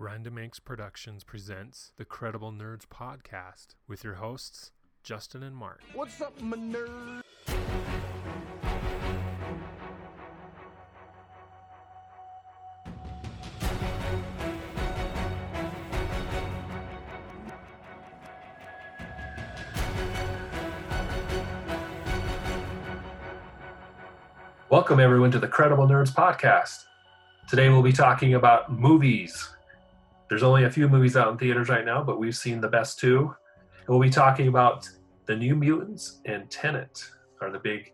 Random Inks Productions presents the Credible Nerds podcast with your hosts, Justin and Mark. What's up, my nerd? Welcome, everyone, to the Credible Nerds podcast. Today, we'll be talking about movies. There's only a few movies out in theaters right now, but we've seen the best two. And we'll be talking about The New Mutants and Tenet are the big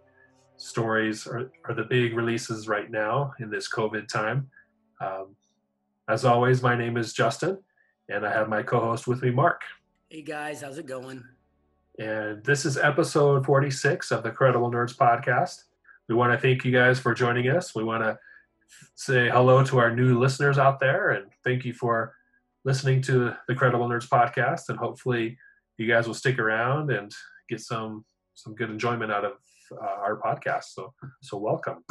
stories, are, are the big releases right now in this COVID time. Um, as always, my name is Justin, and I have my co host with me, Mark. Hey guys, how's it going? And this is episode 46 of the Credible Nerds podcast. We want to thank you guys for joining us. We want to say hello to our new listeners out there and thank you for listening to the Credible Nerds podcast. And hopefully, you guys will stick around and get some some good enjoyment out of uh, our podcast. So, so welcome.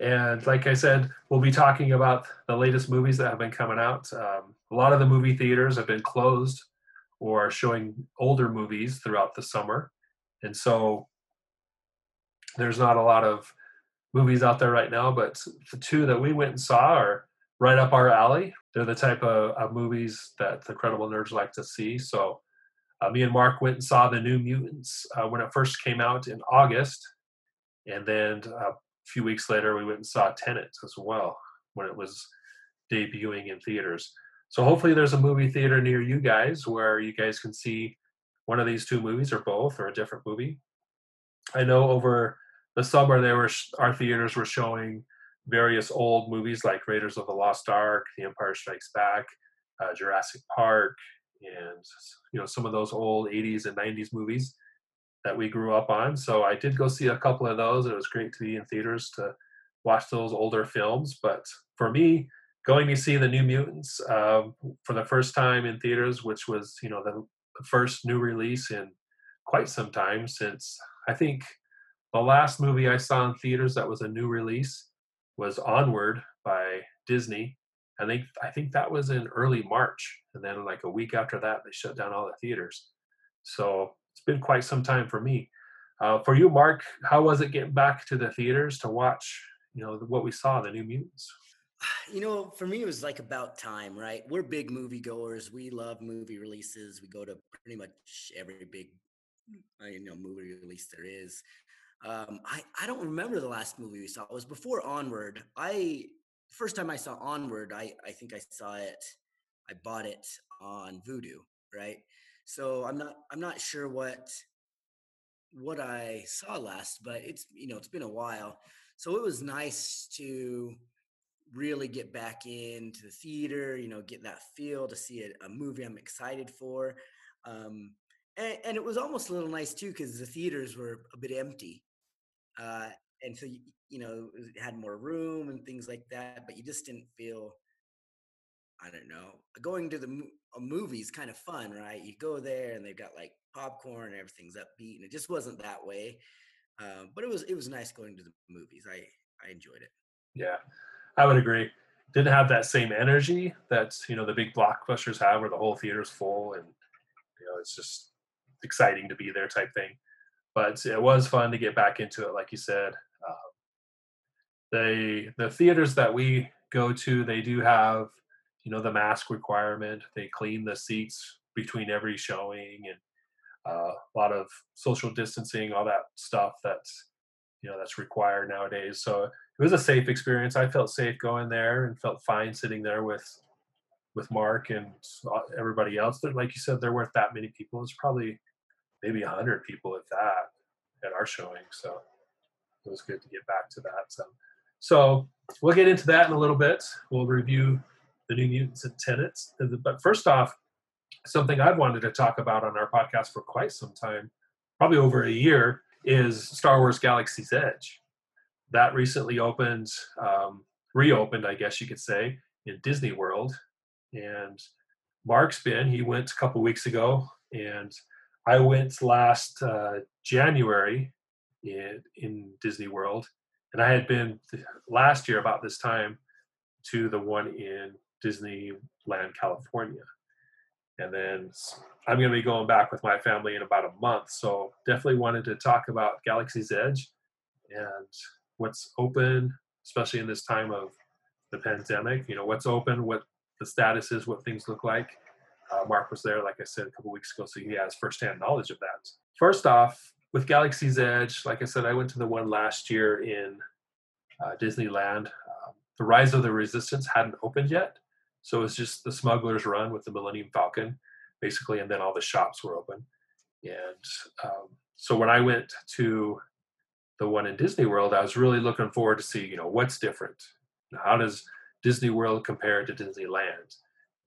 And like I said, we'll be talking about the latest movies that have been coming out. Um, a lot of the movie theaters have been closed or showing older movies throughout the summer. And so there's not a lot of movies out there right now, but the two that we went and saw are right up our alley. They're the type of, of movies that the Credible Nerds like to see. So uh, me and Mark went and saw The New Mutants uh, when it first came out in August. And then uh, a few weeks later, we went and saw Tenet as well when it was debuting in theaters. So hopefully there's a movie theater near you guys where you guys can see one of these two movies or both or a different movie. I know over the summer there were our theaters were showing various old movies like Raiders of the Lost Ark, The Empire Strikes Back, uh, Jurassic Park, and you know some of those old 80s and 90s movies that we grew up on. So I did go see a couple of those. It was great to be in theaters to watch those older films. But for me, going to see the New Mutants uh, for the first time in theaters, which was you know the first new release in quite some time since I think the last movie I saw in theaters that was a new release was Onward by Disney. I think I think that was in early March, and then like a week after that, they shut down all the theaters. So it's been quite some time for me. Uh, for you, Mark, how was it getting back to the theaters to watch? You know what we saw, the New Mutants. You know, for me, it was like about time, right? We're big movie goers. We love movie releases. We go to pretty much every big, you know, movie release there is. Um, I I don't remember the last movie we saw. It was before Onward. I first time I saw Onward, I I think I saw it. I bought it on Vudu, right? So I'm not I'm not sure what what I saw last, but it's you know it's been a while. So it was nice to really get back into the theater, you know, get that feel to see a, a movie I'm excited for. Um, and, and, it was almost a little nice too because the theaters were a bit empty uh, and so you, you know it had more room and things like that but you just didn't feel i don't know going to the a movie is kind of fun right? You go there and they've got like popcorn and everything's upbeat and it just wasn't that way uh, but it was it was nice going to the movies. I i enjoyed it. Yeah i would agree. Didn't have that same energy that you know the big blockbusters have where the whole theater's full and you know it's just exciting to be there type thing but it was fun to get back into it, like you said. Um, they the theaters that we go to, they do have you know the mask requirement. They clean the seats between every showing and uh, a lot of social distancing, all that stuff that's you know that's required nowadays. So it was a safe experience. I felt safe going there and felt fine sitting there with with Mark and everybody else. Like you said, there weren't that many people. It's probably maybe 100 people at that at our showing so it was good to get back to that so. So we'll get into that in a little bit. We'll review the new mutants and Tenet. but first off something i've wanted to talk about on our podcast for quite some time probably over a year is star wars galaxy's edge. That recently opened um, reopened i guess you could say in disney world. And mark's been he went a couple weeks ago and I went last uh, January in, in Disney World, and I had been last year about this time to the one in Disneyland, California. And then I'm going to be going back with my family in about a month. So definitely wanted to talk about Galaxy's Edge and what's open, especially in this time of the pandemic. You know, what's open, what the status is, what things look like. Uh, Mark was there, like I said, a couple weeks ago, so he has firsthand knowledge of that. First off, with Galaxy's Edge, like I said, I went to the one last year in uh, Disneyland. Um, the Rise of the Resistance hadn't opened yet, so it was just the Smuggler's Run with the Millennium Falcon, basically, and then all the shops were open. And um, so when I went to the one in Disney World, I was really looking forward to see, you know, what's different. How does Disney World compare to Disneyland,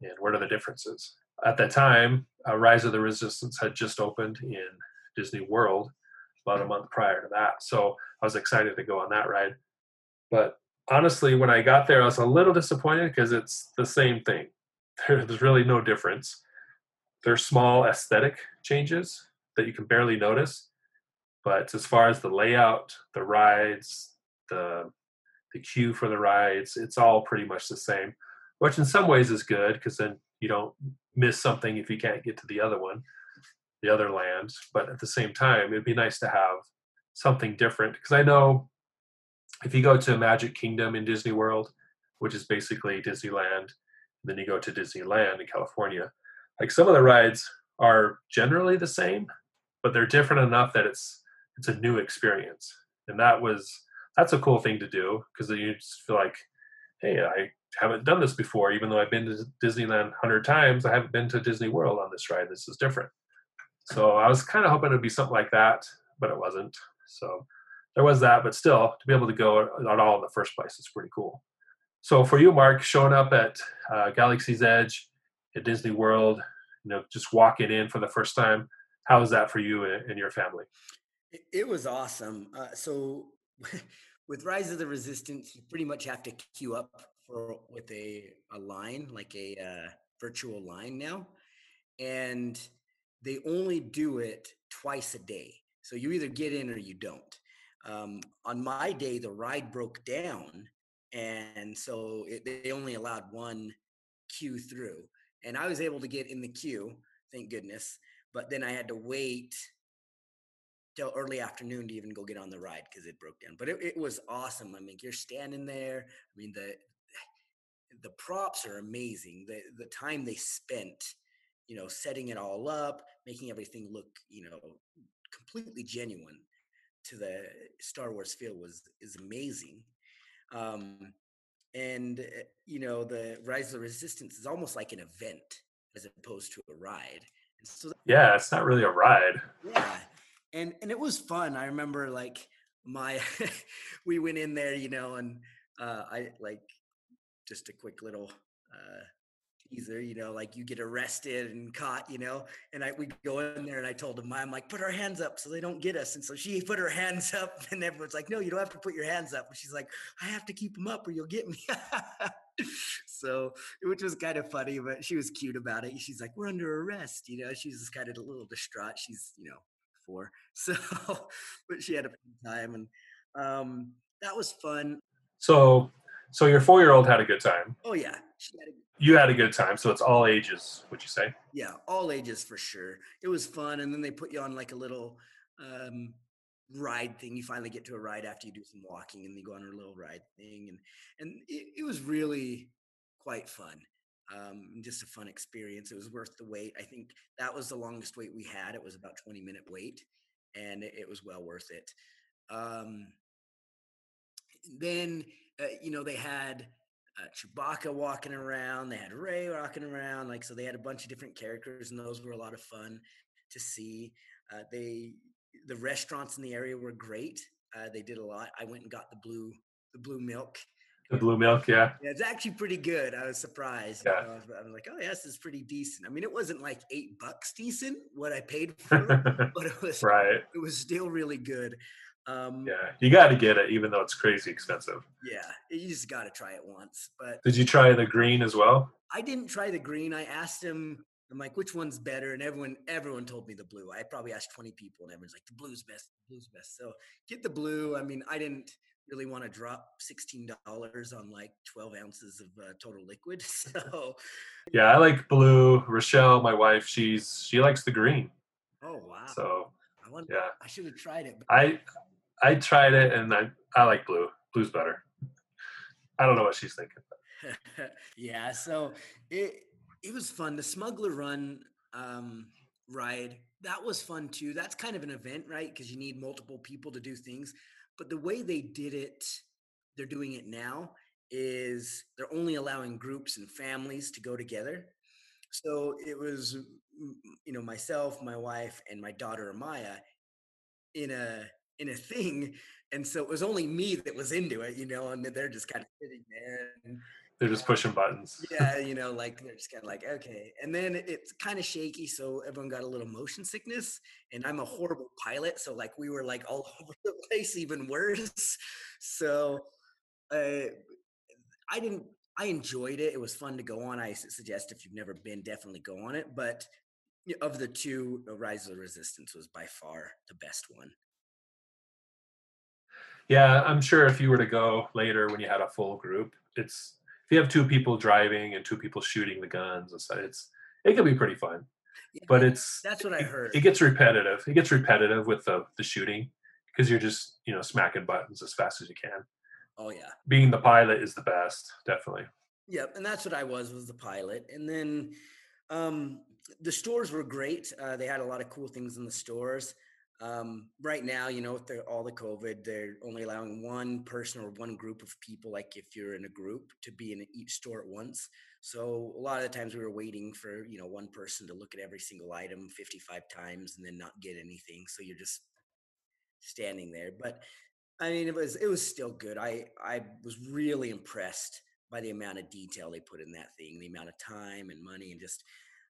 and what are the differences? At that time, uh, Rise of the Resistance had just opened in Disney World about a month prior to that, so I was excited to go on that ride. But honestly, when I got there, I was a little disappointed because it's the same thing. There's really no difference. There's small aesthetic changes that you can barely notice, but as far as the layout, the rides, the the queue for the rides, it's all pretty much the same, which in some ways is good because then you don't miss something if you can't get to the other one, the other lands. But at the same time, it'd be nice to have something different because I know if you go to Magic Kingdom in Disney World, which is basically Disneyland, then you go to Disneyland in California, like some of the rides are generally the same, but they're different enough that it's it's a new experience. And that was that's a cool thing to do because you just feel like, hey, I haven't done this before, even though I've been to Disneyland hundred times, I haven't been to Disney World on this ride. This is different. So I was kind of hoping it'd be something like that, but it wasn't. So there was that, but still, to be able to go at all in the first place is pretty cool. So for you, Mark, showing up at uh, Galaxy's Edge at Disney World, you know, just walking in for the first time, how was that for you and your family? It was awesome. Uh, so with Rise of the Resistance, you pretty much have to queue up for with a a line like a uh, virtual line now, and they only do it twice a day. So you either get in or you don't. Um, on my day, the ride broke down, and so it, they only allowed one queue through, and I was able to get in the queue, thank goodness. But then I had to wait till early afternoon to even go get on the ride because it broke down. But it, it was awesome. I mean, you're standing there. I mean, the the props are amazing. The the time they spent, you know, setting it all up, making everything look, you know, completely genuine to the Star Wars feel was is amazing. Um, and uh, you know, the Rise of the Resistance is almost like an event as opposed to a ride. And so yeah, it's not really a ride. Yeah, and and it was fun. I remember like my we went in there, you know, and uh, I like just a quick little uh, teaser, you know, like you get arrested and caught, you know, and I we go in there and I told him, I'm like, put our hands up so they don't get us. And so she put her hands up and everyone's like, no, you don't have to put your hands up. And she's like, I have to keep them up or you'll get me. so, which was kind of funny, but she was cute about it. She's like, we're under arrest, you know, she's just kind of a little distraught. She's, you know, four. So, but she had a fun time and um, that was fun. So, so your four year old had a good time. Oh yeah, had a, you had a good time. So it's all ages, would you say? Yeah, all ages for sure. It was fun, and then they put you on like a little um, ride thing. You finally get to a ride after you do some walking, and you go on a little ride thing, and and it, it was really quite fun. Um, just a fun experience. It was worth the wait. I think that was the longest wait we had. It was about 20 minute wait, and it, it was well worth it. Um, then uh, you know they had uh, Chewbacca walking around. They had Rey walking around. Like so, they had a bunch of different characters, and those were a lot of fun to see. Uh, they the restaurants in the area were great. Uh, they did a lot. I went and got the blue the blue milk. The blue milk, yeah. Yeah, it's actually pretty good. I was surprised. Yeah. You know, I, was, I, was, like, oh, yes, it's pretty decent. I mean, it wasn't like eight bucks decent what I paid for, but it was right. It was still really good. Um, yeah, you got to get it, even though it's crazy expensive. Yeah, you just got to try it once. But did you try the green as well? I didn't try the green. I asked him. I'm like, which one's better? And everyone, everyone told me the blue. I probably asked 20 people, and everyone's like, the blue's best. The blue's best. So get the blue. I mean, I didn't really want to drop sixteen dollars on like twelve ounces of uh, total liquid. So, Yeah, I like blue. Rochelle, my wife, she's she likes the green. oh wow, So I want. yeah, I should have tried it. I I tried it and I I like blue. Blue's better. I don't know what she's thinking. yeah, so it it was fun. The smuggler run um, ride that was fun too. That's kind of an event, right? Because you need multiple people to do things. But the way they did it, they're doing it now is they're only allowing groups and families to go together. So it was, you know, myself, my wife, and my daughter Amaya in a in a thing, and so it was only me that was into it, you know, and they're just kind of sitting there and They're just pushing buttons. yeah, you know, like they're just kind of like, okay. And then it's kind of shaky, so everyone got a little motion sickness. And I'm a horrible pilot, so like we were like all over the place, even worse. So uh, I didn't. I enjoyed it. It was fun to go on. I suggest if you've never been, definitely go on it. But of the two, Rise of the Resistance was by far the best one. Yeah, I'm sure if you were to go later when you had a full group, it's if you have two people driving and two people shooting the guns and stuff, it's it can be pretty fun. Yeah, But it's that's what I it- heard. It gets repetitive. It gets repetitive with the the shooting because you're just you know smacking buttons as fast as you can. oh yeah. Being the pilot is the best, definitely. Yep, and that's what I was was the pilot. And then um, the stores were great. Uh, they had a lot of cool things in the stores. Um, right now, you know, with the, all the COVID, they're only allowing one person or one group of people, like if you're in a group, to be in each store at once. So a lot of the times we were waiting for you know one person to look at every single item 55 times and then not get anything. So you're just standing there. But I mean, it was it was still good. I I was really impressed by the amount of detail they put in that thing, the amount of time and money, and just.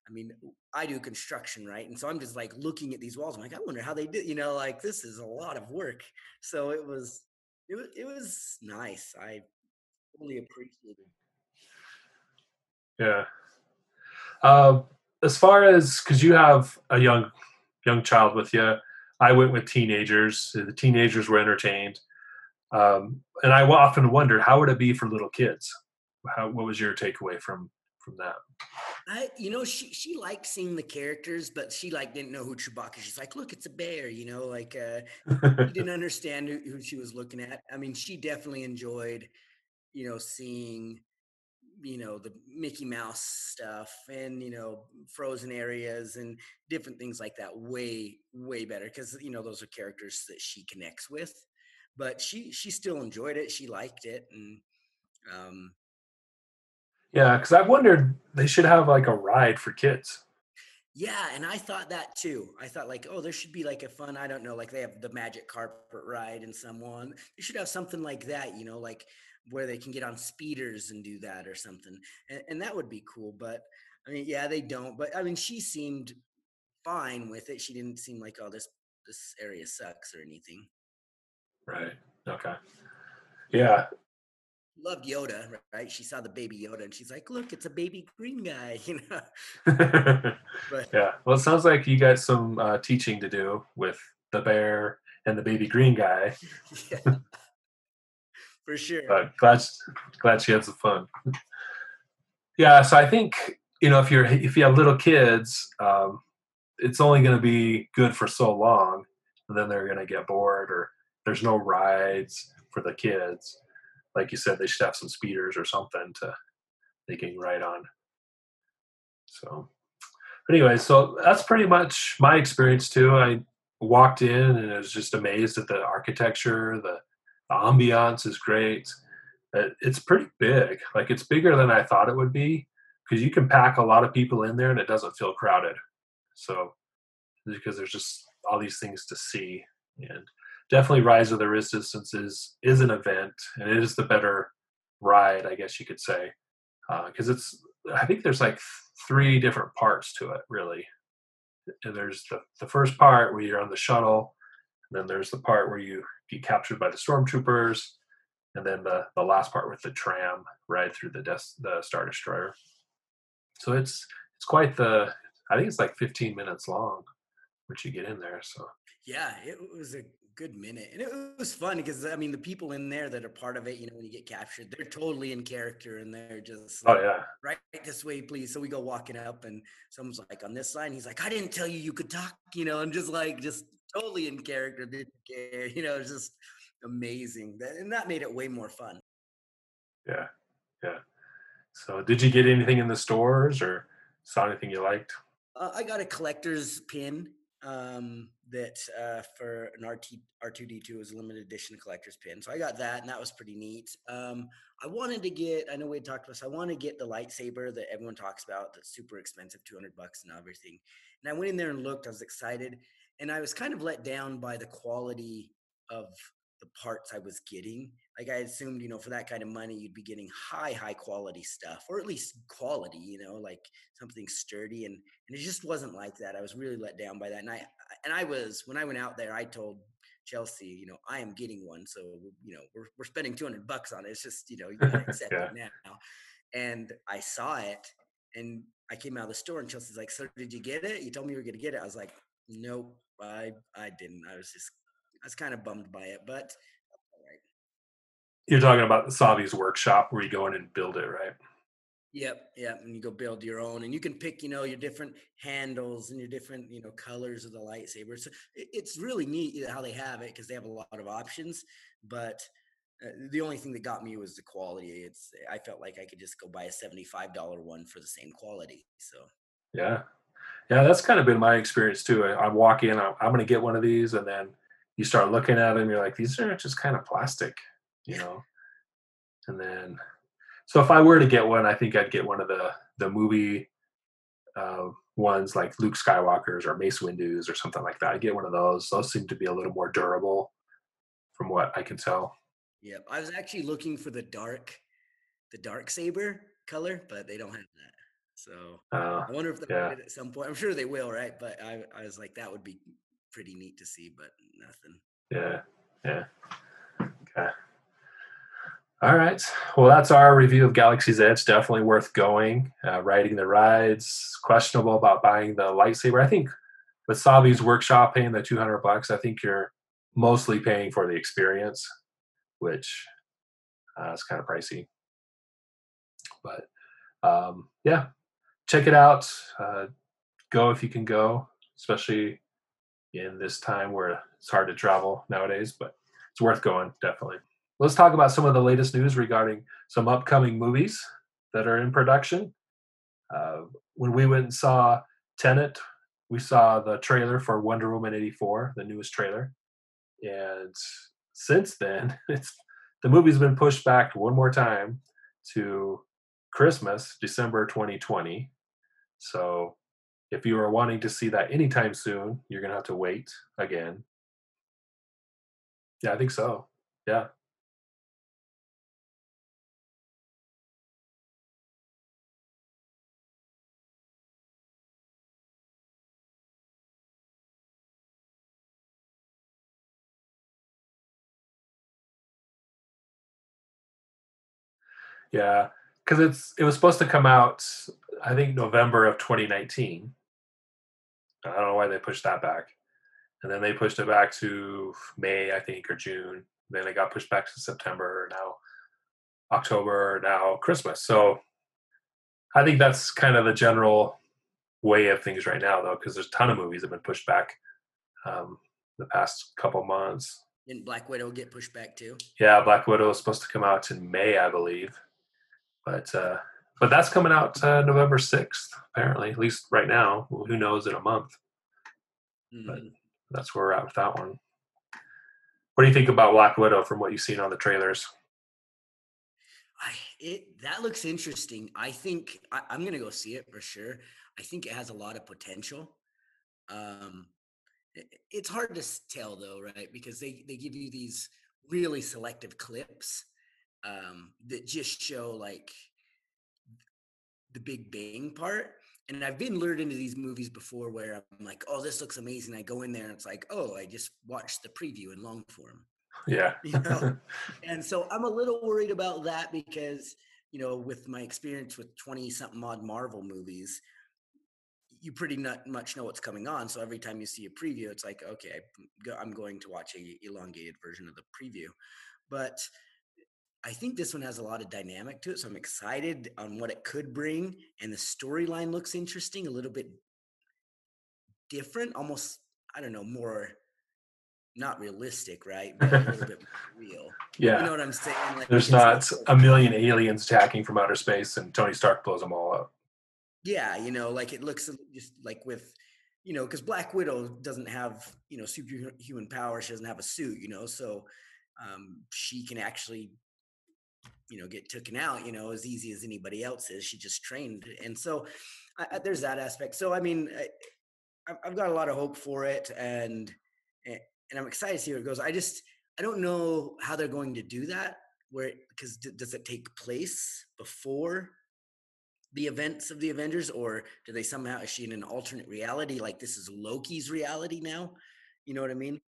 I mean, I do construction, right? And so I'm just like looking at these walls. I'm like, I wonder how they did. You know, like this is a lot of work. So it was, it was, it was nice. I really appreciated. Yeah. Uh, as far as because you have a young young child with you, I went with teenagers. The teenagers were entertained, um, and I often wondered how would it be for little kids. How, what was your takeaway from from that? I, you know, she she liked seeing the characters, but she like didn't know who Chewbacca. She's like, look, it's a bear. You know, like uh, she didn't understand who, who she was looking at. I mean, she definitely enjoyed, you know, seeing, you know, the Mickey Mouse stuff and you know, frozen areas and different things like that. Way way better because you know those are characters that she connects with. But she she still enjoyed it. She liked it, and um, yeah, because I wondered they should have like a ride for kids. Yeah, and I thought that too. I thought like, oh, there should be like a fun, I don't know, like they have the magic carpet ride and someone. They should have something like that, you know, like where they can get on speeders and do that or something. And, and that would be cool. But I mean, yeah, they don't. But I mean, she seemed fine with it. She didn't seem like, oh, this this area sucks or anything. Right. Okay. Yeah. Loved Yoda, right? She saw the baby Yoda and she's like, look, it's a baby green guy, you know. But yeah. Well, it sounds like you got some uh, teaching to do with the bear and the baby green guy. yeah, for sure. But glad glad she had some fun. yeah. So I think you know if you're if you have little kids, um, it's only going to be good for so long, and then they're going to get bored or there's no rides for the kids. Like you said, they should have some speeders or something to they can ride on. So, but anyway, so that's pretty much my experience too. I walked in and I was just amazed at the architecture. The, the ambiance is great. It- It's pretty big. Like it's bigger than I thought it would be because you can pack a lot of people in there and it doesn't feel crowded. So, because there's just all these things to see and definitely Rise of the Resistance is is an event and it is the better ride, I guess you could say, uh, because it's I think there's like three different parts to it really. And there's the the first part where you're on the shuttle, and then there's the part where you get captured by the stormtroopers, and then the the last part with the tram ride through the des- the Star Destroyer. So it's it's quite the I think it's like 15 minutes long once you get in there. So Yeah, it was a good minute, and it was fun because I mean the people in there that are part of it, you know, when you get captured, they're totally in character and they're just Oh yeah. right this way, please. So we go walking up, and someone's like on this side. He's like, I didn't tell you you could talk, you know, and just like just totally in character, didn't care, you know, it's just amazing, That- and that made it way more fun. Yeah. Yeah. So did you get anything in the stores or saw anything you liked? Uh, I got a collector's pin um, that uh, for an RT R2D2 was a limited edition collector's pin. So I got that, and that was pretty neat. Um, I wanted to get. I know we had talked about this. I want to get the lightsaber that everyone talks about. That's super expensive, two hundred bucks and everything. And I went in there and looked. I was excited, and I was kind of let down by the quality of the parts I was getting. Like I assumed, you know, for that kind of money, you'd be getting high, high quality stuff, or at least quality, you know, like something sturdy. And and it just wasn't like that. I was really let down by that. And I and I was when I went out there, I told Chelsea, you know, I am getting one. So you know, we're we're spending two hundred bucks on it. It's just you know, you gotta accept Yeah. it now. And I saw it, and I came out of the store, and Chelsea's like, "So did you get it? You told me you were gonna get it." I was like, "Nope, I I didn't. I was just I was kind of bummed by it, but all right. You're talking about the Savi's workshop where you go in and build it, right? Yep, yep. And you go build your own, and you can pick, you know, your different handles and your different, you know, colors of the lightsaber. So it's really neat how they have it because they have a lot of options. But uh, the only thing that got me was the quality. It's I felt like I could just go buy a seventy-five dollar one for the same quality. So Yeah. Yeah, that's kind of been my experience too. I, I walk in, I'm, I'm going to get one of these, and then you start looking at them, you're like, these are just kind of plastic, you know? And then, so if I were to get one, I think I'd get one of the the movie uh, ones like Luke Skywalker's or Mace Windu's or something like that. I get one of those. Those seem to be a little more durable, from what I can tell. Yep. I was actually looking for the dark, the dark saber color, but they don't have that. So Uh, I wonder if they yeah. at some point. I'm sure they will, right? But I, I was like, that would be pretty neat to see, but nothing. Yeah, yeah. Okay. All right. Well, that's our review of Galaxy's Edge. Definitely worth going. Uh, riding the rides. Questionable about buying the lightsaber. I think with Savi's workshop paying the 200 bucks, I think you're mostly paying for the experience, which uh, is kind of pricey. But um, yeah, check it out. Uh, go if you can go, especially in this time where it's hard to travel nowadays, but it's worth going, definitely. Let's talk about some of the latest news regarding some upcoming movies that are in production. Uh, when we went and saw Tenet, we saw the trailer for Wonder Woman 84, the newest trailer. And since then, it's the movie's been pushed back one more time to Christmas, December 2020. So if you are wanting to see that anytime soon, you're gonna have to wait again. Yeah, I think so. Yeah. Yeah, because it's it was supposed to come out, I think November of 2019. I don't know why they pushed that back. And then they pushed it back to May, I think, or June. Then it got pushed back to September, now October, now Christmas. So I think that's kind of the general way of things right now, though, because there's a ton of movies that have been pushed back um, the past couple months. Didn't Black Widow get pushed back too? Yeah, Black Widow is supposed to come out in May, I believe, but uh, but that's coming out uh, November sixth, apparently. At least right now. Well, who knows in a month? But- Mhm. That's where we're at with that one. What do you think about Black Widow from what you've seen on the trailers? I, it that looks interesting. I think I, I'm gonna go see it for sure. I think it has a lot of potential. Um, i- it's hard to tell though, right? Because they they give you these really selective clips um, that just show like the Big Bang part. And I've been lured into these movies before where I'm like, oh, this looks amazing. I go in there and it's like, oh, I just watched the preview in long form. Yeah, You know? And so I'm a little worried about that because, you know, with my experience with 20 something odd Marvel movies, you pretty not much know what's coming on. So every time you see a preview, it's like, okay, I'm going to watch a elongated version of the preview. But I think this one has a lot of dynamic to it. So I'm excited on what it could bring. And the storyline looks interesting, a little bit different, almost, I don't know, more not realistic, right? But a little bit real. Yeah. You know what I'm saying? Like, There's not a million aliens attacking from outer space and Tony Stark blows them all up. Yeah, you know, like it looks just like with, you know, because Black Widow doesn't have, you know, superhuman power. She doesn't have a suit, you know, so um, she can actually, you know, get taken out, you know, as easy as anybody else is. She just trained, and so I, there's that aspect. So I mean, I, I've got a lot of hope for it, and and I'm excited to see where it goes. I just I don't know how they're going to do that. Where because does it take place before the events of the Avengers, or do they somehow is she in an alternate reality? Like this is Loki's reality now. You know what I mean?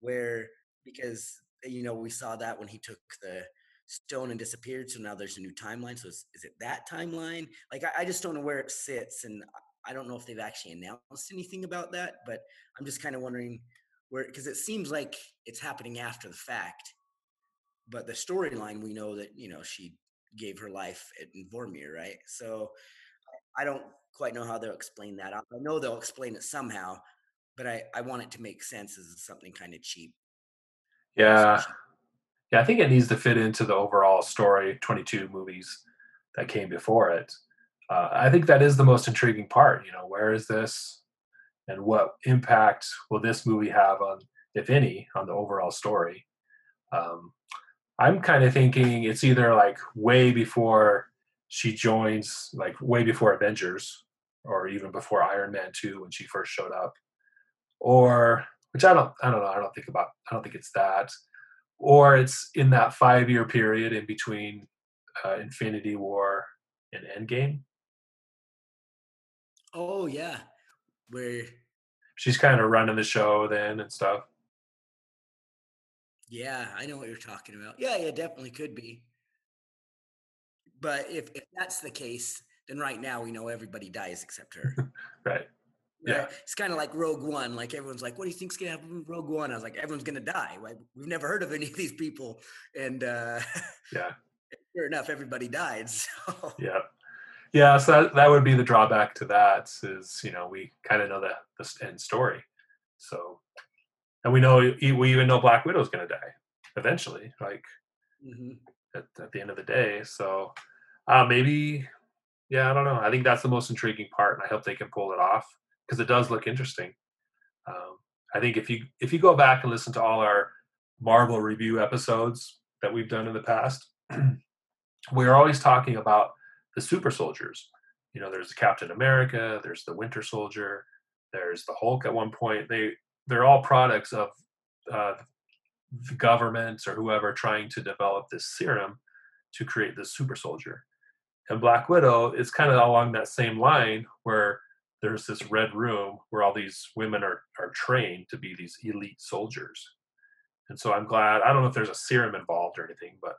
Where because you know we saw that when he took the stone and disappeared. So now there's a new timeline. So is, is it that timeline? Like I, I just don't know where it sits, and I don't know if they've actually announced anything about that. But I'm just kind of wondering where because it seems like it's happening after the fact but the storyline we know that you know she gave her life in Vormir, right? So I don't quite know how they'll explain that. I know they'll explain it somehow, but I, I want it to make sense as something kind of cheap. Yeah. Yeah, I think it needs to fit into the overall story, 22 movies that came before it. Uh, I think that is the most intriguing part. You know, where is this and what impact will this movie have on, if any, on the overall story? Um, I'm kind of thinking it's either like way before she joins, like way before Avengers, or even before Iron Man 2 when she first showed up. Or which I don't I don't know, I don't think about I don't think it's that. Or it's in that five year period in between uh, Infinity War and Endgame. Oh yeah, where she's kind of running the show then and stuff. Yeah, I know what you're talking about. Yeah, yeah, definitely could be. But if, if that's the case, then right now we know everybody dies except her. right. Yeah. It's kind of like Rogue One. Like everyone's like, what do you think's gonna happen with Rogue One? I was like, everyone's gonna die. Like, we've never heard of any of these people. And uh yeah. Sure enough, everybody died. So yeah. Yeah, so that, that would be the drawback to that is, you know, we kind of know the, the end story. So and we know we even know Black Widow's going to die eventually, like mm-hmm. at, at, the end of the day. So uh, maybe, yeah, I don't know. I think that's the most intriguing part, and I hope they can pull it off because it does look interesting. Um, I think if you if you go back and listen to all our Marvel review episodes that we've done in the past, we're always talking about the super soldiers. You know, there's Captain America, there's the Winter Soldier, there's the Hulk. At one point, they they're all products of uh, the governments or whoever trying to develop this serum to create this super soldier. And Black Widow is kind of along that same line where there's this red room where all these women are, are trained to be these elite soldiers. And so I'm glad, I don't know if there's a serum involved or anything, but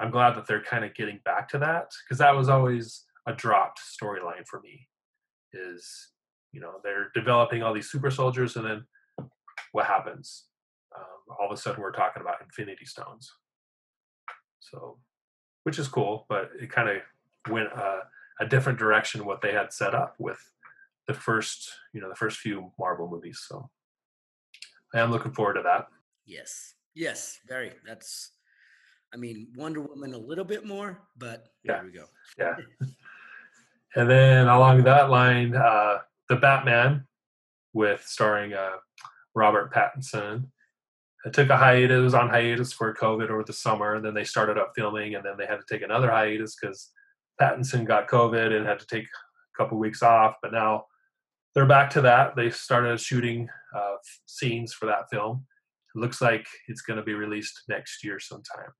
I'm glad that they're kind of getting back to that because that was always a dropped storyline for me is, you know, they're developing all these super soldiers and then what happens? Um, all of a sudden, we're talking about infinity stones. So, which is cool, but it kind of went uh, a different direction what they had set up with the first, you know, the first few Marvel movies. So, I am looking forward to that. Yes, yes, very. That's, I mean, Wonder Woman a little bit more, but yeah. there we go. yeah. And then along that line, uh, the Batman with starring uh, Robert Pattinson. It took a hiatus, it was on hiatus for COVID over the summer, and then they started up filming, and then they had to take another hiatus because Pattinson got COVID and had to take a couple weeks off. But now they're back to that. They started shooting uh, scenes for that film. It looks like it's going to be released next year sometime.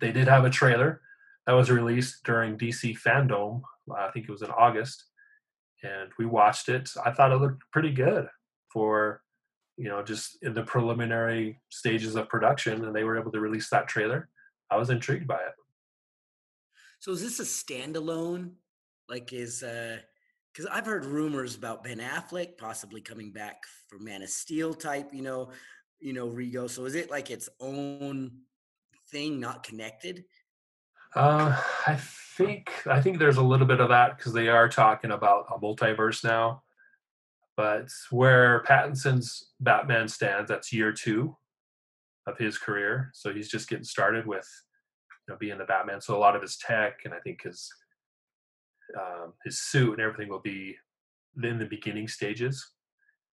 They did have a trailer that was released during DC Fandom. I think it was in August, and we watched it. I thought it looked pretty good for you know, just in the preliminary stages of production, and they were able to release that trailer. I was intrigued by it. So is this a standalone? Like, is uh, because I've heard rumors about Ben Affleck possibly coming back for Man of Steel type, you know, you know, Rego. So is it like its own thing, not connected? Uh, I think I think there's a little bit of that because they are talking about a multiverse now. But where Pattinson's Batman stands, that's year two of his career. So he's just getting started with you know being the Batman. So a lot of his tech and I think his um, his suit and everything will be in the beginning stages.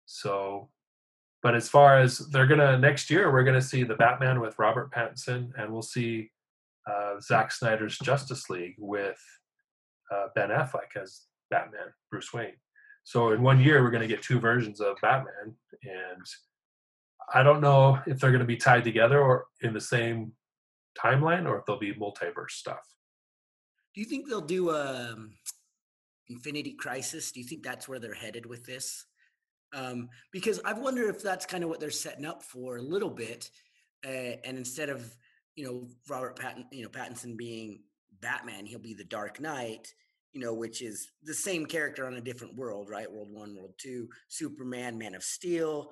So, but as far as they're gonna next year, we're gonna see the Batman with Robert Pattinson, and we'll see uh, Zack Snyder's Justice League with uh, Ben Affleck as Batman, Bruce Wayne. So in one year, we're to get two versions of Batman, and I don't know if they're to be tied together or in the same timeline, or if they'll be multiverse stuff. Do you think they'll do um, Infinity Crisis? Do you think that's where they're headed with this? Um, because I wonder if that's kind of what they're setting up for a little bit, uh, and instead of you know Robert Patton, you know Pattinson being Batman, he'll be the Dark Knight, you know, which is the same character on a different world, right? World One, World Two, Superman, Man of Steel.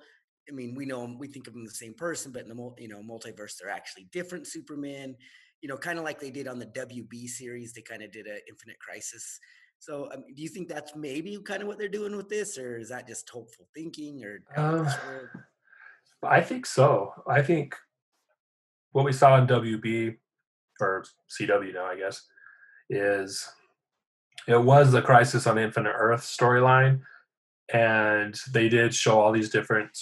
I mean, we know him, we think of them the same person, but in the you know multiverse, they're actually different Superman. You know, kind of like they did on the WB series, they kind of did a Infinite Crisis. So, um, do you think that's maybe kind of what they're doing with this, or is that just hopeful thinking? Or uh, I think so. I think what we saw in WB or CW now, I guess, is it was the Crisis on Infinite Earth storyline, and they did show all these different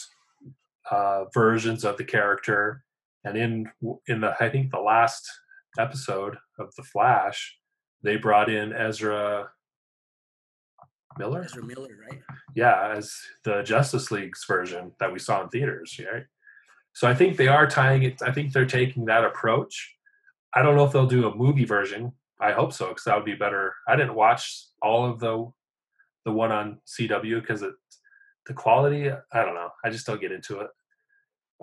uh, versions of the character. And in in the I think the last episode of the Flash, they brought in Ezra Miller. Ezra Miller, right? Yeah, as the Justice League's version that we saw in theaters, right? So I think they are tying it. I think they're taking that approach. I don't know if they'll do a movie version. I hope so because that would be better. I didn't watch all of the the one on CW because it the quality. I don't know. I just don't get into it.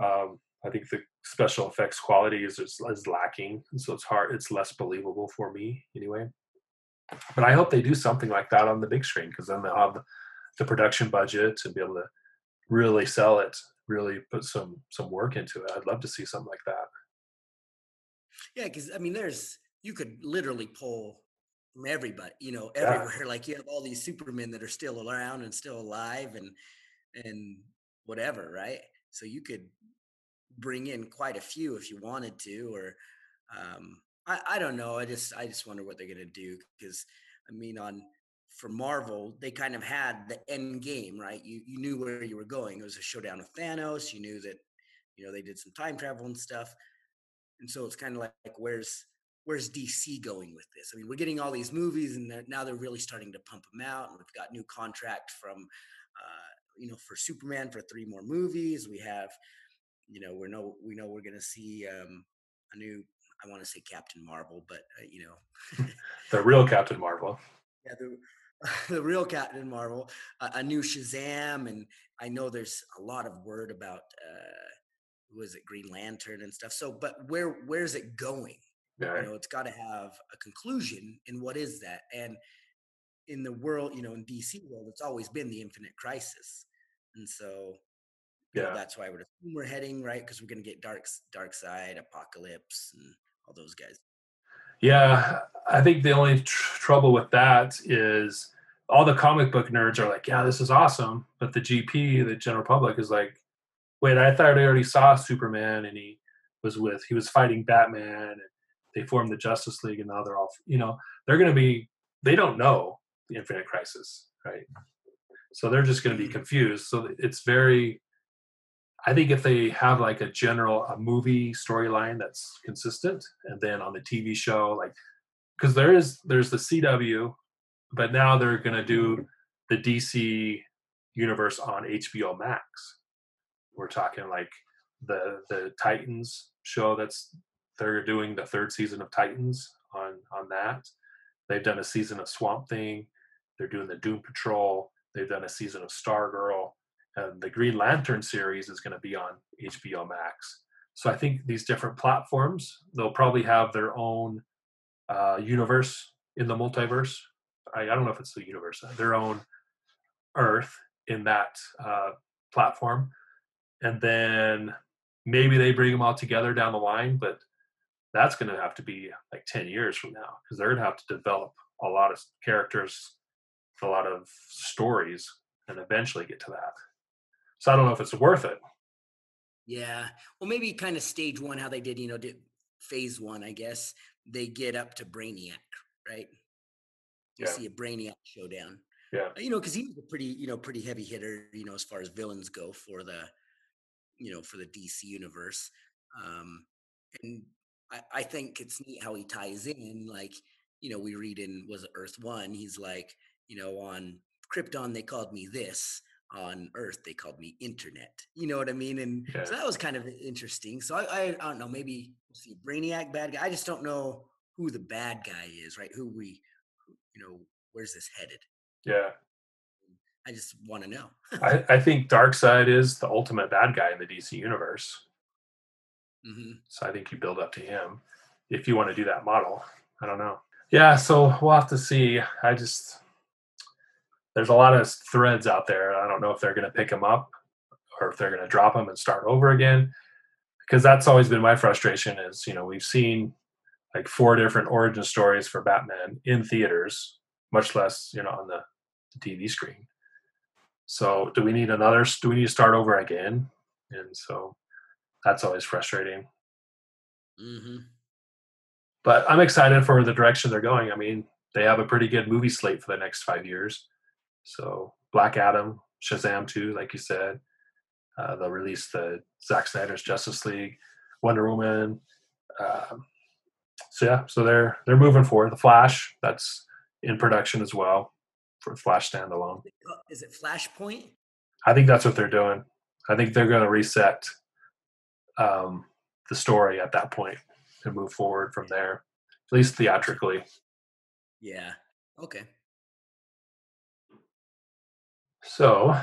Um, I think the special effects quality is, is is lacking, so it's hard. It's less believable for me anyway. But I hope they do something like that on the big screen because then they'll have the, the production budget to be able to really sell it really put some some work into it. I'd love to see something like that. Yeah, because I mean, there's you could literally pull from everybody, you know, everywhere. Yeah. Like you have all these supermen that are still around and still alive and and whatever, right? So you could bring in quite a few if you wanted to, or um, I, I don't know. I just I just wonder what they're gonna do because I mean on for Marvel, they kind of had the end game, right? You you knew where you were going. It was a showdown with Thanos. You knew that, you know, they did some time travel and stuff. And so it's kind of like, like where's where's DC going with this? I mean, we're getting all these movies, and they're, now they're really starting to pump them out. And we've got new contract from, uh, you know, for Superman for three more movies. We have, you know, we know we know we're going to see um, a new. I want to say Captain Marvel, but uh, you know, the real Captain Marvel. Yeah, the the real Captain Marvel, uh, a new Shazam, and I know there's a lot of word about uh, was it Green Lantern and stuff. So, but where where's it going? Yeah. You know, it's got to have a conclusion. And what is that? And in the world, you know, in DC world, it's always been the Infinite Crisis, and so yeah, know, that's why we're we're heading right because we're going to get Darkseid Apocalypse, and all those guys. Yeah, I think the only tr- trouble with that is all the comic book nerds are like, "Yeah, this is awesome," but the GP, the general public, is like, "Wait, I thought I already saw Superman, and he was with he was fighting Batman, and they formed the Justice League, and now they're all, you know, they're going to be they don't know the Infinite Crisis, right? So they're just going to be mm-hmm. confused. So it's very I think if they have like a general a movie storyline that's consistent, and then on the TV show, like because there is there's the CW, but now they're gonna do the DC universe on HBO Max. We're talking like the the Titans show that's they're doing the third season of Titans on on that. They've done a season of Swamp Thing. They're doing the Doom Patrol. They've done a season of Stargirl and the Green Lantern series is going to be on HBO Max. So I think these different platforms they'll probably have their own uh, universe in the multiverse. I, I don't know if it's the universe, their own Earth in that uh, platform, and then maybe they bring them all together down the line, but that's going to have to be like 10 years from now because they're going to have to develop a lot of characters, a lot of stories, and eventually get to that. So I don't know if it's worth it. Yeah. Well, maybe kind of stage one, how they did, you know, did phase one, I guess. They get up to Brainiac, right? You Yeah. see a Brainiac showdown. Yeah. You know, because he was a pretty, you know, pretty heavy hitter, you know, as far as villains go for the, you know, for the DC universe. Um, and I, I think it's neat how he ties in. Like, you know, we read in was it Earth One? He's like, you know, on Krypton they called me this. On Earth they called me Internet. You know what I mean? And Yeah. so that was kind of interesting. So I, I, I don't know. Maybe we'll see Brainiac bad guy. I just don't know who the bad guy is. Right? Who we, who, you know, where's this headed? Yeah. I just want to know. I, I think Darkseid is the ultimate bad guy in the DC universe. hmm So I think you build up to him if you want to do that model. I don't know. Yeah, so we'll have to see. I just there's a lot of threads out there. I don't know if they're going to pick them up or if they're going to drop them and start over again. Because that's always been my frustration. Is you know we've seen like four different origin stories for Batman in theaters, much less you know on the, TV screen. So do we need another? Do we need to start over again? And so that's always frustrating hmm but I'm excited for the direction they're going. I mean, they have a pretty good movie slate for the next five years. So Black Adam, Shazam 2, like you said, uh, they'll release the Zack Snyder's Justice League, Wonder Woman. Um, so yeah, so they're they're moving forward. The Flash, that's in production as well for Flash standalone. Is it Flashpoint? I think that's what they're doing. I think they're going to reset um, the story at that point and move forward from there, at least theatrically. Yeah. Okay. So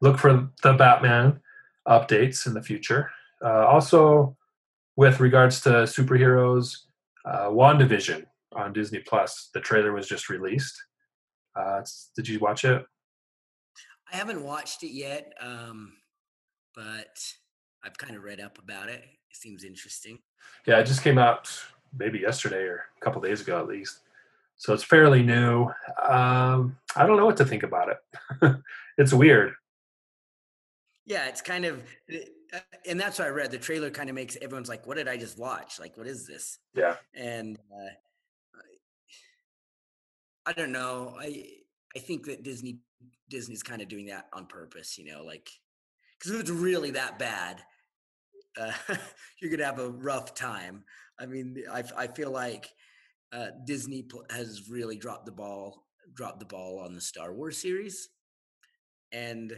look for the Batman updates in the future. Uh, also, with regards to superheroes, uh, WandaVision on Disney Plus, the trailer was just released. Uh, did you watch it? I haven't watched it yet, um, but I've kind of read up about it. It seems interesting. Yeah, it just came out maybe yesterday or a couple days ago at least. So it's fairly new. Um, I don't know what to think about it. it's weird. Yeah, it's kind of, uh, and that's what I read. The trailer kind of makes everyone's like, "What did I just watch? Like, what is this?" Yeah. And uh, I don't know. I I think that Disney Disney's kind of doing that on purpose. You know, like because if it's really that bad, uh, you're gonna have a rough time. I mean, I I feel like uh, Disney has really dropped the ball dropped the ball on the Star Wars series, and uh,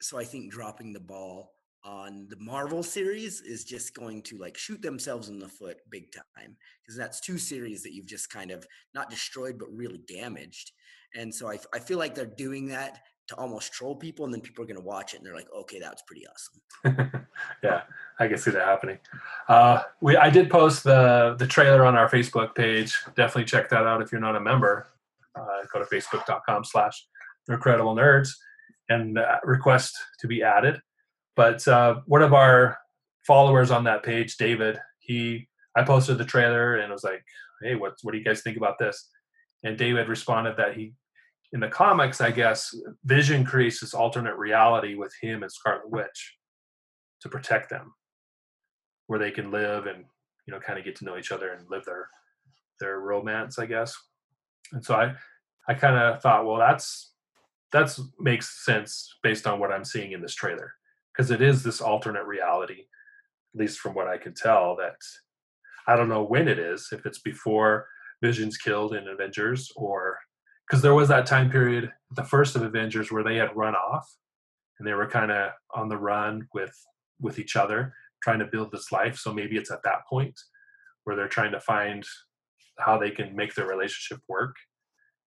so I think dropping the ball on the Marvel series is just going to like shoot themselves in the foot big time because that's two series that you've just kind of not destroyed but really damaged. And so I, I feel like they're doing that to almost troll people, and then people are going to watch it and they're like, okay, that was pretty awesome. yeah, I can see that happening. Uh, we I did post the the trailer on our Facebook page. Definitely check that out if you're not a member. Uh, go to facebook.com slash incredible nerds and uh, request to be added. But uh, one of our followers on that page, David, he I posted the trailer and was like, "Hey, what what do you guys think about this?" And David responded that he, in the comics, I guess, Vision creates this alternate reality with him and Scarlet Witch to protect them, where they can live and you know kind of get to know each other and live their their romance, I guess. And so I I kind of thought, well, that's that's makes sense based on what I'm seeing in this trailer because it is this alternate reality, at least from what I can tell. That I don't know when it is, if it's before Vision's killed in Avengers or because there was that time period, the first of Avengers, where they had run off and they were kind of on the run with with each other, trying to build this life. So maybe it's at that point where they're trying to find how they can make their relationship work,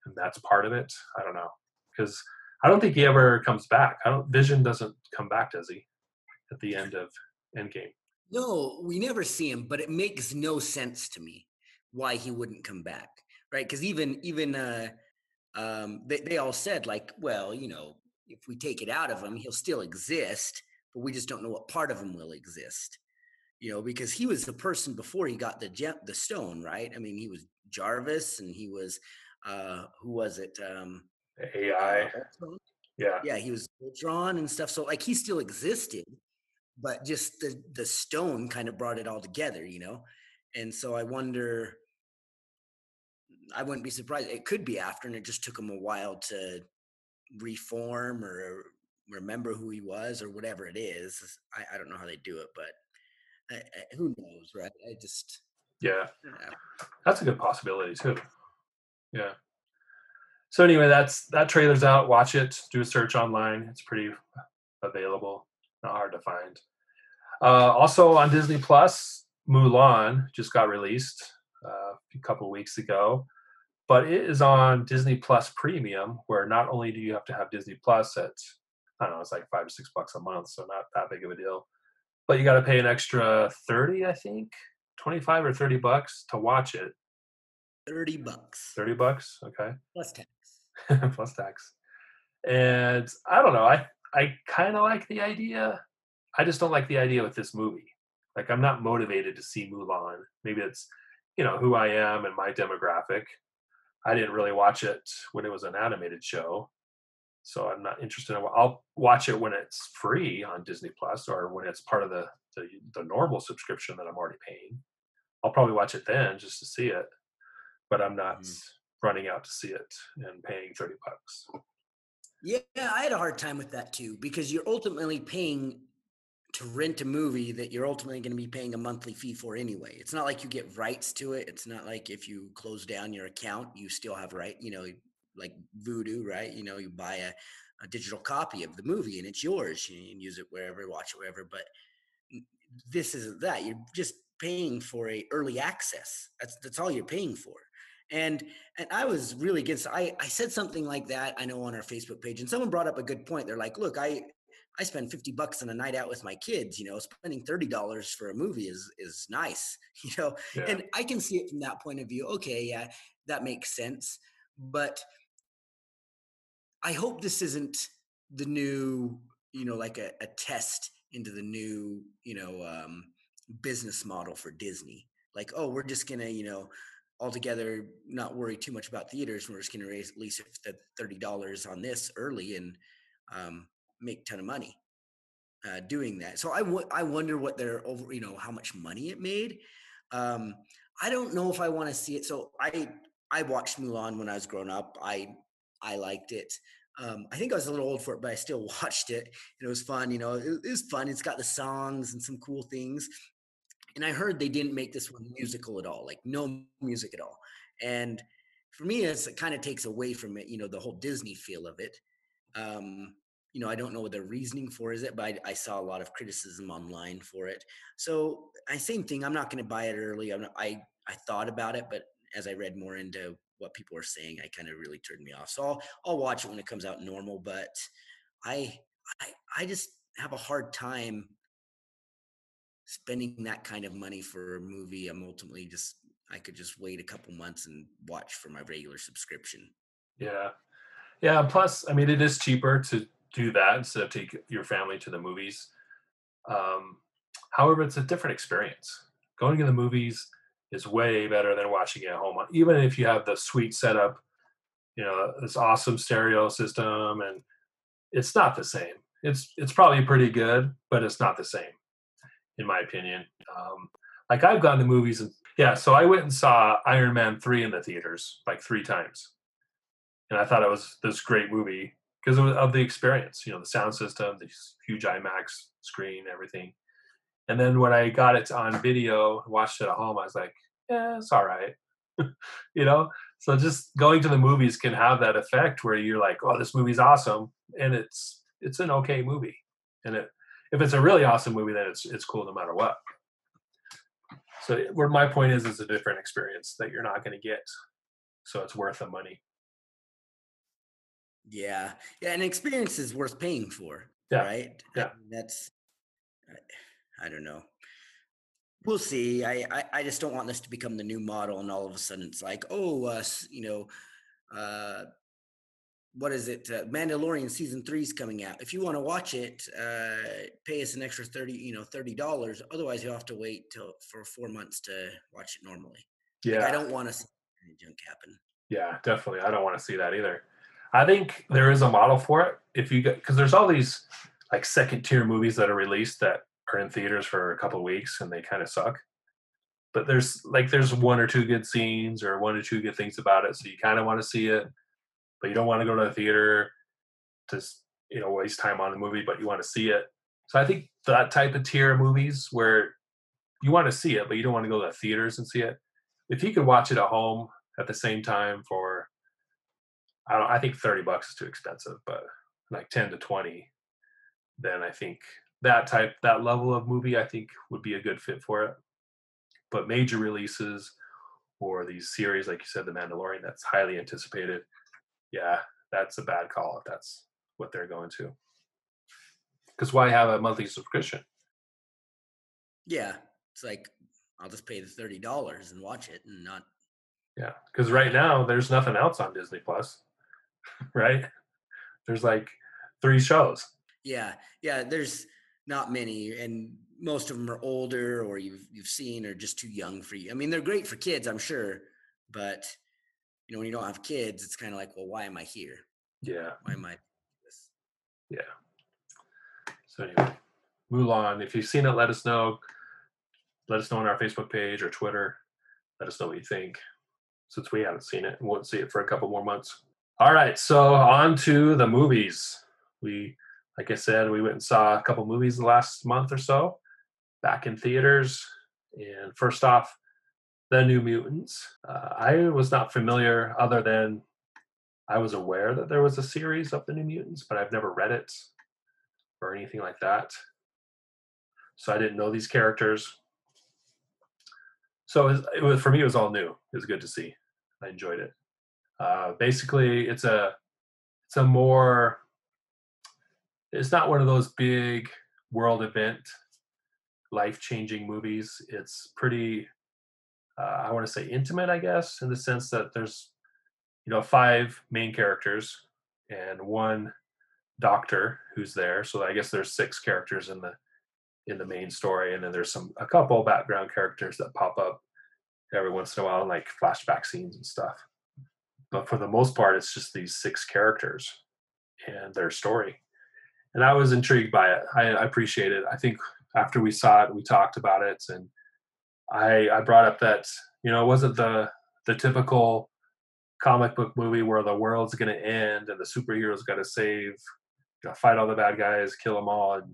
and that's part of it. I don't know because I don't think he ever comes back. I don't. Vision doesn't come back, does he? At the end of Endgame. No, we never see him, but it makes no sense to me why he wouldn't come back, right? Because even even uh, um, they they all said like, well, you know, if we take it out of him, he'll still exist, but we just don't know what part of him will exist. You know, because he was the person before he got the gem, the stone, right? I mean, he was Jarvis, and he was uh, who was it? Um, AI. uh, Yeah. yeah, he was drawn and stuff. So like he still existed, but just the the stone kind of brought it all together, you know. And so I wonder. I wouldn't be surprised. It could be after, and it just took him a while to reform or remember who he was or whatever it is. I, I don't know how they do it, but I, I, who knows, right? I just Yeah. yeah. That's a good possibility too. Yeah. So anyway, that's that trailer's out. Watch it. Do a search online. It's pretty available. Not hard to find. Uh, also on Disney Plus, Mulan just got released uh, a couple weeks ago, but it is on Disney Plus Premium, where not only do you have to have Disney Plus at I don't know, it's like five or six bucks a month, so not that big of a deal. But you got to pay an extra thirty, I think, twenty-five or thirty bucks to watch it. thirty bucks Thirty bucks, okay. plus tax. plus tax. And I don't know. I I kind of like the idea. I just don't like the idea with this movie. Like I'm not motivated to see Mulan. Maybe it's you know who I am and my demographic. I didn't really watch it when it was an animated show, so I'm not interested. In, I'll watch it when it's free on Disney Plus or when it's part of the, the the normal subscription that I'm already paying. I'll probably watch it then just to see it, but I'm not Mhm. running out to see it and paying 30 bucks. Yeah, I had a hard time with that too because you're ultimately paying to rent a movie that you're ultimately going to be paying a monthly fee for anyway. It's not like you get rights to it. It's not like if you close down your account, you still have right, you know, like Vudu, right? You know, you buy a, a digital copy of the movie and it's yours. You can use it wherever, watch it wherever. But this isn't that. You're just paying for a early access. That's that's all you're paying for. And and I was really against. I I said something like that. I know on our Facebook page, and someone brought up a good point. They're like, "Look, I I spend fifty bucks on a night out with my kids. You know, spending thirty dollars for a movie is is nice. You know, Yeah. and I can see it from that point of view. Okay, yeah, that makes sense. But I hope this isn't the new, you know, like a, a test into the new, you know, um, business model for Disney. Like, oh, we're just gonna, you know, altogether not worry too much about theaters. We're just gonna raise at least the thirty dollars on this early and um, make a ton of money uh, doing that. So I wo- I wonder what their over, you know, how much money it made. Um, I don't know if I want to see it. So I I watched Mulan when I was growing up. I I liked it. Um, I think I was a little old for it, but I still watched it. And it was fun. You know, it, it was fun. It's got the songs and some cool things. And I heard they didn't make this one musical at all, like no music at all. And for me, it's, it kind of takes away from it. You know, the whole Disney feel of it. Um, you know, I don't know what their reasoning for is it, but I, I saw a lot of criticism online for it. So I same thing. I'm not going to buy it early. I'm not, I I thought about it, but as I read more into what people are saying, I kind of really turned me off. So I'll I'll watch it when it comes out normal. But I I I just have a hard time spending that kind of money for a movie. I'm ultimately just I could just wait a couple months and watch for my regular subscription. Yeah. Yeah. Plus, I mean, it is cheaper to do that instead of take your family to the movies. Um, however, it's a different experience. Going to the movies is way better than watching it at home. Even if you have the sweet setup, you know, this awesome stereo system, and it's not the same. It's it's probably pretty good, but it's not the same, in my opinion. Um, like I've gone to movies and yeah, so I went and saw Iron Man three in the theaters like three times and I thought it was this great movie because of, of the experience. You know, the sound system, the huge IMAX screen, everything. And then when I got it on video, watched it at home, I was like, yeah, it's all right. you know, so just going to the movies can have that effect where you're like, oh, this movie's awesome, and it's it's an okay movie. And it, if it's a really awesome movie, then it's it's cool no matter what. So where my point is, it's a different experience that you're not going to get. So it's worth the money. Yeah, yeah, an experience is worth paying for, Yeah, right? I yeah. mean, that's I, I don't know. We'll see. I, I I just don't want this to become the new model, and all of a sudden it's like, oh, uh, you know, uh, what is it? Uh, Mandalorian season three is coming out. If you want to watch it, uh, pay us an extra thirty, you know, thirty dollars. Otherwise, you have to wait till for four months to watch it normally. Yeah, like, I don't want to see junk happen. Yeah, definitely. I don't want to see that either. I think there is a model for it. If you because there's all these like second tier movies that are released that are in theaters for a couple of weeks and they kind of suck. But there's like there's one or two good scenes or one or two good things about it, so you kind of want to see it but you don't want to go to the theater to you know waste time on the movie, but you want to see it. So I think that type of tier of movies where you want to see it, but you don't want to go to the theaters and see it. If you could watch it at home at the same time for, I don't, I think thirty bucks is too expensive, but like ten to twenty, then I think that type, that level of movie, I think would be a good fit for it. But major releases or these series, like you said, The Mandalorian, that's highly anticipated yeah, that's a bad call if that's what they're going to. Because why have a monthly subscription? Yeah, it's like I'll just pay the thirty dollars and watch it, and not. Yeah, because right now there's nothing else on Disney Plus, right? There's like three shows. Yeah, yeah. There's not many, and most of them are older, or you've you've seen, or just too young for you. I mean, they're great for kids, I'm sure, but you know, when you don't have kids, it's kind of like, well, why am I here? Yeah. Why am I this? Yeah. So anyway, Mulan. If you've seen it, let us know. Let us know on our Facebook page or Twitter. Let us know what you think. Since we haven't seen it and won't see it for a couple more months. All right, so on to the movies. We, like I said, we went and saw a couple movies the last month or so, back in theaters. And first off, the New Mutants. Uh, I was not familiar, other than I was aware that there was a series of the New Mutants, but I've never read it or anything like that. So I didn't know these characters. So it was, it was for me. It was all new. It was good to see. I enjoyed it. Uh, basically, it's a it's a more it's not one of those big world event life changing movies. It's pretty uh, I want to say intimate, I guess, in the sense that there's, you know, five main characters and one doctor who's there. So I guess there's six characters in the in the main story, and then there's some a couple background characters that pop up every once in a while, like flashback scenes and stuff. But for the most part, it's just these six characters and their story. And I was intrigued by it. I, I appreciate it. I think after we saw it, we talked about it, and I I brought up that you know it wasn't the the typical comic book movie where the world's going to end and the superheroes got to save, you know, fight all the bad guys, kill them all, and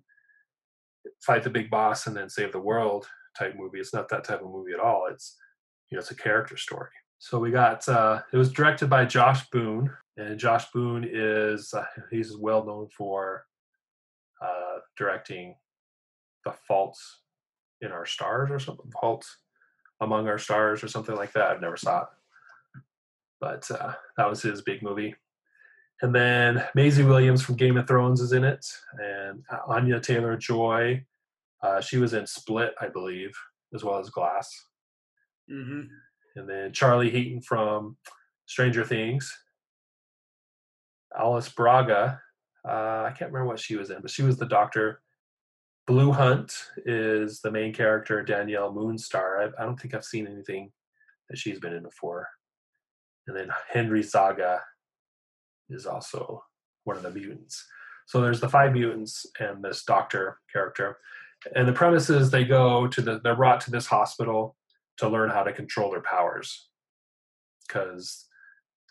fight the big boss and then save the world type movie. It's not that type of movie at all. It's you know it's a character story. So we got uh, it was directed by Josh Boone, and Josh Boone is uh, he's well known for uh, directing The Faults in our stars or something, faults Among Our Stars or something like that. I've never saw it, but uh, that was his big movie. And then Maisie Williams from Game of Thrones is in it, and Anya Taylor Joy. Uh, she was in Split, I believe, as well as Glass. Mm-hmm. And then Charlie Heaton from Stranger Things. Alice Braga. Uh, I can't remember what she was in, but she was the doctor Blu Hunt is the main character, Danielle Moonstar. I, I, don't think I've seen anything that she's been in before. And then Henry Zaga is also one of the mutants. So there's the five mutants and this doctor character. And the premise is they go to the, they're brought to this hospital to learn how to control their powers. Because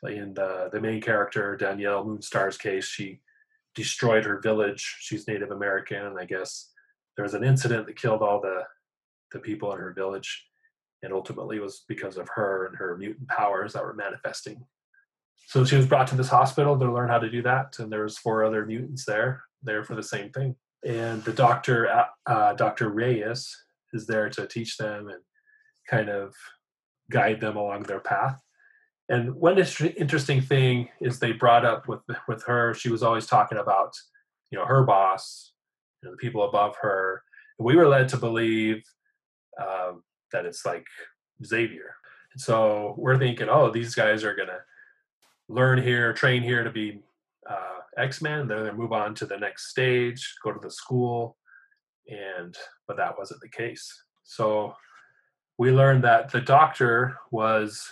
in the, the main character, Danielle Moonstar's case, she destroyed her village. She's Native American, and I guess there was an incident that killed all the the people in her village and ultimately it was because of her and her mutant powers that were manifesting so she was brought to this hospital to learn how to do that and there was four other mutants there there for the same thing and the doctor uh, uh dr reyes is there to teach them and kind of guide them along their path and one interesting thing is they brought up with with her she was always talking about you know her boss you know, the people above her. And we were led to believe um, that it's like Xavier. And so we're thinking, oh, these guys are to learn here, train here to be uh, X-Men. Then they move on to the next stage, go to the school, and but that wasn't the case. So we learned that the doctor was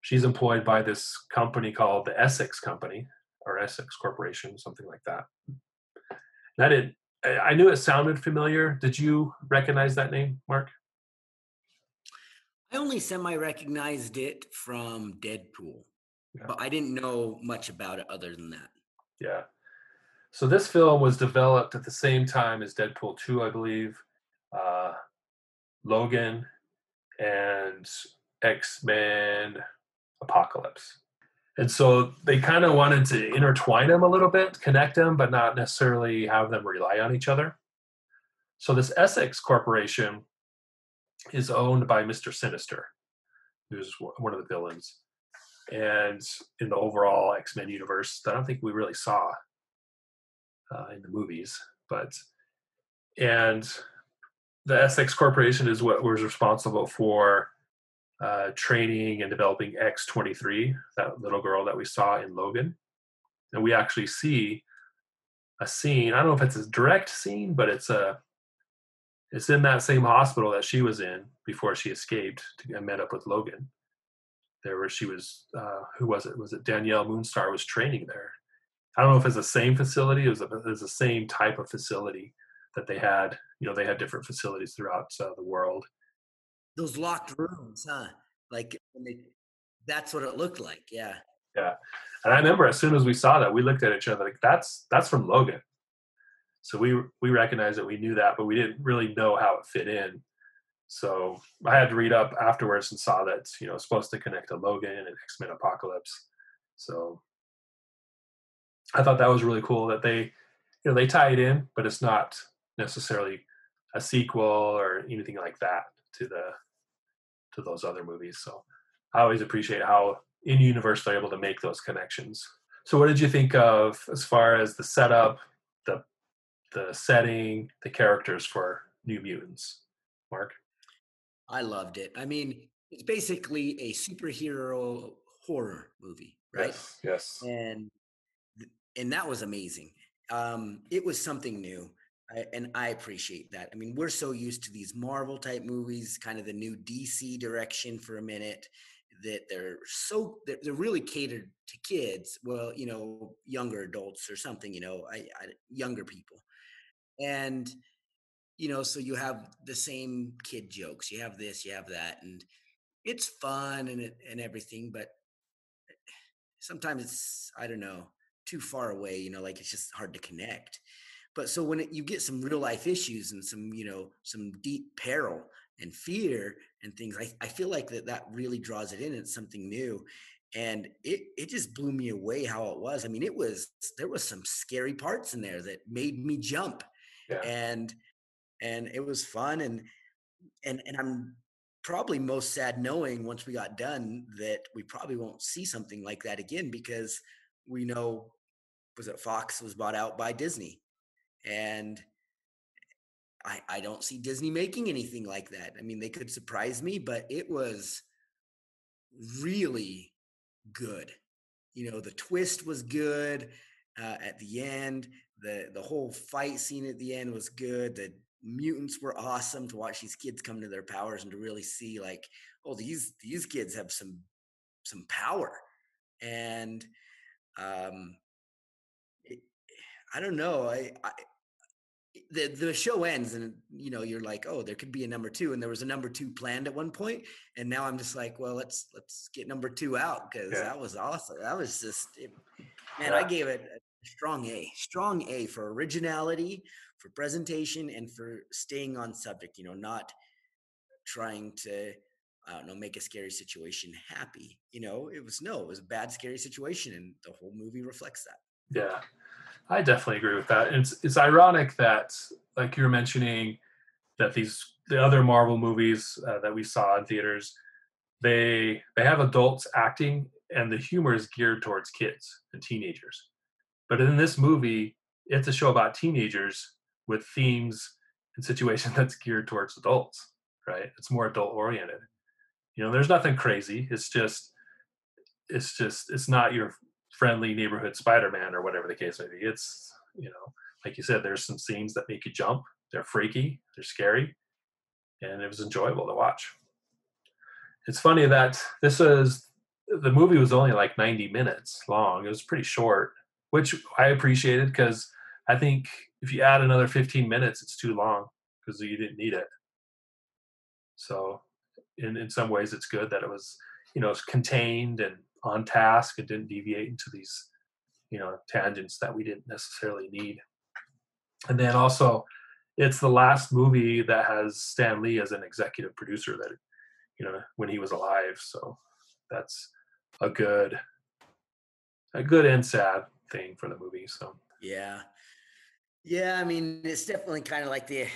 she's employed by this company called the Essex Company or Essex Corporation, something like that. That it, I knew it sounded familiar. Did you recognize that name, Mark? I only semi recognized it from Deadpool, Yeah. but I didn't know much about it other than that. Yeah. So this film was developed at the same time as Deadpool 2, I believe, uh, Logan, and X Men Apocalypse. And so they kind of wanted to intertwine them a little bit, connect them, but not necessarily have them rely on each other. So this Essex Corporation is owned by Mr. Sinister, who's one of the villains. And in the overall X Men universe, I don't think we really saw uh, in the movies, but and the Essex Corporation is what was responsible for uh, training and developing X23, that little girl that we saw in Logan. And we actually see a scene. I don't know if it's a direct scene, but it's a it's in that same hospital that she was in before she escaped and met up with Logan. There where she was, uh, who was it? Was it Danielle Moonstar was training there? I don't know if it's the same facility. It was, a, it was the same type of facility that they had. You know, they had different facilities throughout uh, the world. Those locked rooms, huh? Like they, that's what it looked like. Yeah. Yeah. And I remember as soon as we saw that, we looked at each other like, "That's that's from Logan." So we we recognized that we knew that, but we didn't really know how it fit in. So I had to read up afterwards and saw that you know it's supposed to connect to Logan and X Men Apocalypse. So I thought that was really cool that they you know they tie it in, but it's not necessarily a sequel or anything like that to the to those other movies. So I always appreciate how in universe they're able to make those connections. So what did you think of as far as the setup, the the setting, the characters for New Mutants? Mark? I loved it. I mean, it's basically a superhero horror movie, right? Yes. Yes. and and that was amazing. Um, it was something new, I, and I appreciate that. I mean, we're so used to these Marvel type movies, kind of the new DC direction for a minute, that they're so they're, they're really catered to kids. Well, you know, younger adults or something. You know, I, I younger people, and you know, so you have the same kid jokes. You have this, you have that, and it's fun and and everything, but sometimes it's I don't know too far away. You know, like it's just hard to connect. But so when it, you get some real life issues and some you know some deep peril and fear and things, I, I feel like that that really draws it in. It's something new, and it it just blew me away how it was. I mean, it was there was some scary parts in there that made me jump, Yeah. and and it was fun and and and I'm probably most sad knowing once we got done that we probably won't see something like that again because we know was it Fox was bought out by Disney and I I don't see Disney making anything like that. I mean they could surprise me but it was really good. You know the twist was good uh, at the end. The the whole fight scene at the end was good. The mutants were awesome to watch these kids come to their powers and to really see like oh these these kids have some some power and um i don't know I, I eh, the the show ends and you know you're like oh there could be a number two and there was a number two planned at one point and now i'm just like well let's let's get number two out because Yeah. that was awesome that was just it, man Yeah. i gave it a strong a strong a for originality for presentation and for staying on subject you know not trying to i don't know make a scary situation happy you know it was no it was a bad scary situation and the whole movie reflects that Yeah, I definitely agree with that. And it's it's ironic that, like you were mentioning, that these the other Marvel movies uh, that we saw in theaters, they they have adults acting, and the humor is geared towards kids and teenagers. But in this movie, it's a show about teenagers with themes and situations that's geared towards adults. Right? It's more adult oriented. You know, there's nothing crazy. It's just it's just it's not your friendly neighborhood Spider-Man or whatever the case may be. It's you know, like you said, there's some scenes that make you jump. They're freaky, they're scary, and it was enjoyable to watch. It's funny that this was the movie was only like 90 minutes long. It was pretty short, which I appreciated because I think if you add another 15 minutes, it's too long because you didn't need it. So, in in some ways, it's good that it was you know contained and on task and didn't deviate into these you know tangents that we didn't necessarily need. And then also, it's the last movie that has Stan Lee as an executive producer that you know when he was alive. So that's a good a good and sad thing for the movie. So Yeah. Yeah, I mean, it's definitely kind of like the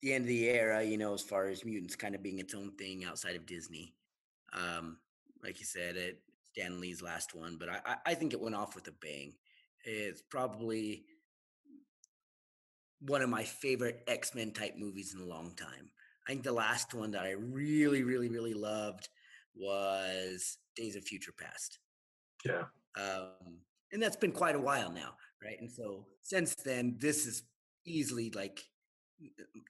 the end of the era, you know, as far as mutants kind of being its own thing outside of Disney. Um, like you said, it Stan Lee's last one, but I, I think it went off with a bang. It's probably one of my favorite X Men type movies in a long time. I think the last one that I really, really, really loved was Days of Future Past. yeah, Um, and that's been quite a while now, right? And so since then, this is easily like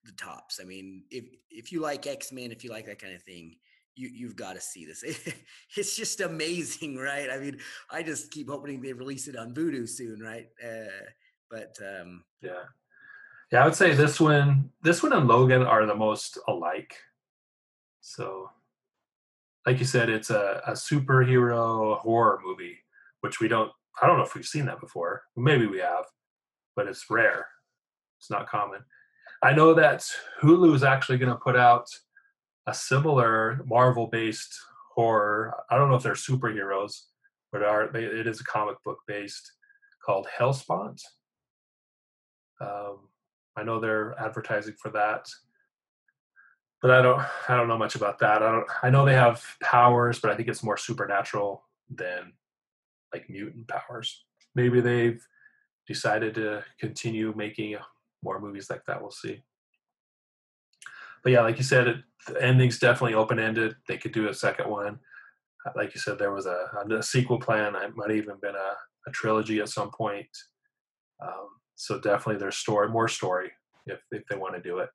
the tops. I mean, if if you like X Men, if you like that kind of thing, you you've got to see this. it's just amazing, right? I mean, I just keep hoping they release it on Vudu soon, right? Uh, but um, yeah, yeah. I would say this one, this one and Logan are the most alike. So, like you said, it's a, a superhero horror movie, which we don't. I don't know if we've seen that before. Maybe we have, but it's rare. It's not common. I know that Hulu is actually going to put out a similar Marvel-based horror. I don't know if they're superheroes, but are they, it is a comic book based called Hellspawn. Um, I know they're advertising for that, but I don't. I don't know much about that. I don't. I know they have powers, but I think it's more supernatural than like mutant powers. Maybe they've decided to continue making more movies like that. We'll see. But yeah, like you said, it, the ending's definitely open ended. They could do a second one. Uh, Like you said, there was a, a sequel plan. It might even been a, a trilogy at some point. Um, so definitely there's story, more story if if they want to do it.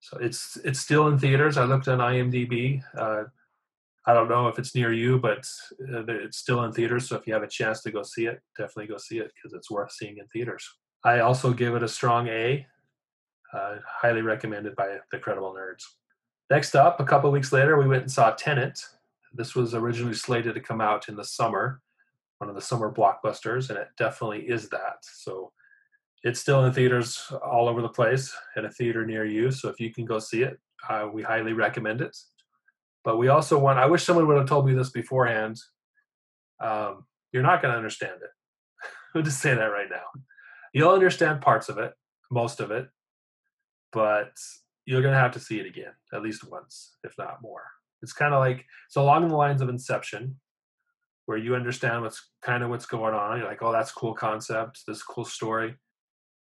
So it's it's still in theaters. I looked on IMDb. Uh, I don't know if it's near you, but uh, it's still in theaters. So if you have a chance to go see it, definitely go see it because it's worth seeing in theaters. I also give it a strong A. Uh, highly recommended by the Credible Nerds. Next up, a couple weeks later, we went and saw Tenet. This was originally slated to come out in the summer, one of the summer blockbusters, and it definitely is that. So it's still in theaters all over the place in a theater near you. So if you can go see it, uh, we highly recommend it. But we also want, I wish someone would have told me this beforehand. Um, you're not going to understand it. I'll just say that right now. You'll understand parts of it, most of it, but you're going to have to see it again, at least once, if not more. It's kind of like, it's along the lines of Inception, where you understand what's kind of what's going on. You're like, oh, that's cool concept, this cool story.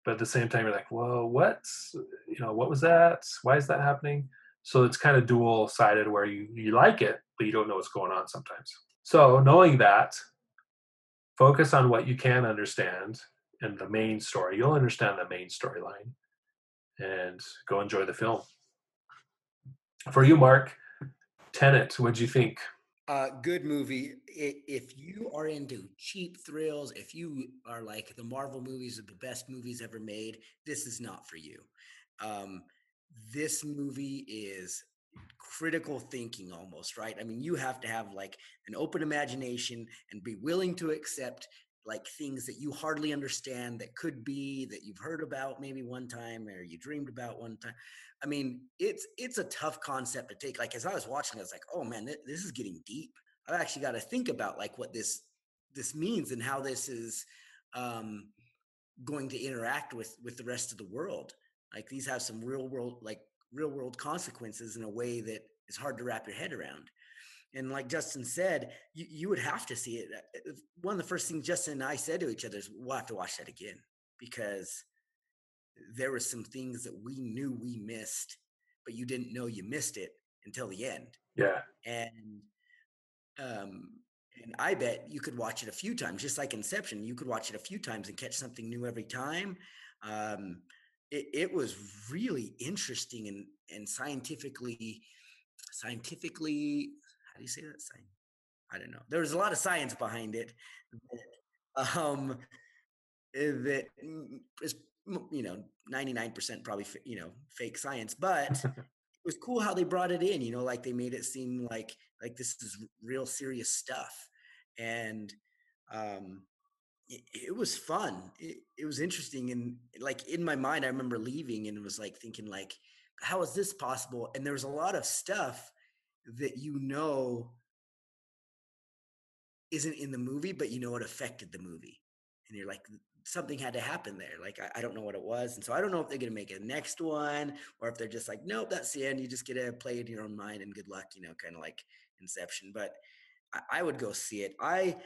But at the same time you're like whoa what? You know what was that? Why is that happening? So it's kind of dual sided where you you like it but you don't know what's going on sometimes. So knowing that focus on what you can understand and the main story. You'll understand the main storyline and go enjoy the film for you mark tenet what'd you think Uh, good movie. If you are into cheap thrills, if you are like the Marvel movies are the best movies ever made, this is not for you. Um, this movie is critical thinking almost, right? I mean, you have to have like an open imagination and be willing to accept like things that you hardly understand that could be that you've heard about maybe one time or you dreamed about one time. I mean, it's it's a tough concept to take. Like as I was watching, I was like, "Oh man, thi- this is getting deep." I've actually got to think about like what this this means and how this is um, going to interact with with the rest of the world. Like these have some real world like real world consequences in a way that is hard to wrap your head around. And like Justin said, you, you would have to see it. Uh, uh, One of the first things Justin and I said to each other is, "We'll have to watch that again," because there were some things that we knew we missed, but you didn't know you missed it until the end. yeah And um, And I bet you could watch it a few times, just like Inception. You could watch it a few times and catch something new every time. Um, it, it was really interesting and and scientifically scientifically how do you say that sign i don't know. There was a lot of science behind it that, um that is you know 99% probably you know fake science but it was cool how they brought it in you know like they made it seem like like this is real serious stuff. And um it, it was fun. It, it was interesting and like in my mind i remember leaving and was like thinking like how is this possible? And there was a lot of stuff that you know isn't in the movie but you know it affected the movie and you're like something had to happen there like I, I don't know what it was and so i don't know if they're going to make a next one or if they're just like nope that's the end you just get to play it in your own mind and good luck you know kind of like inception but I, I would go see it i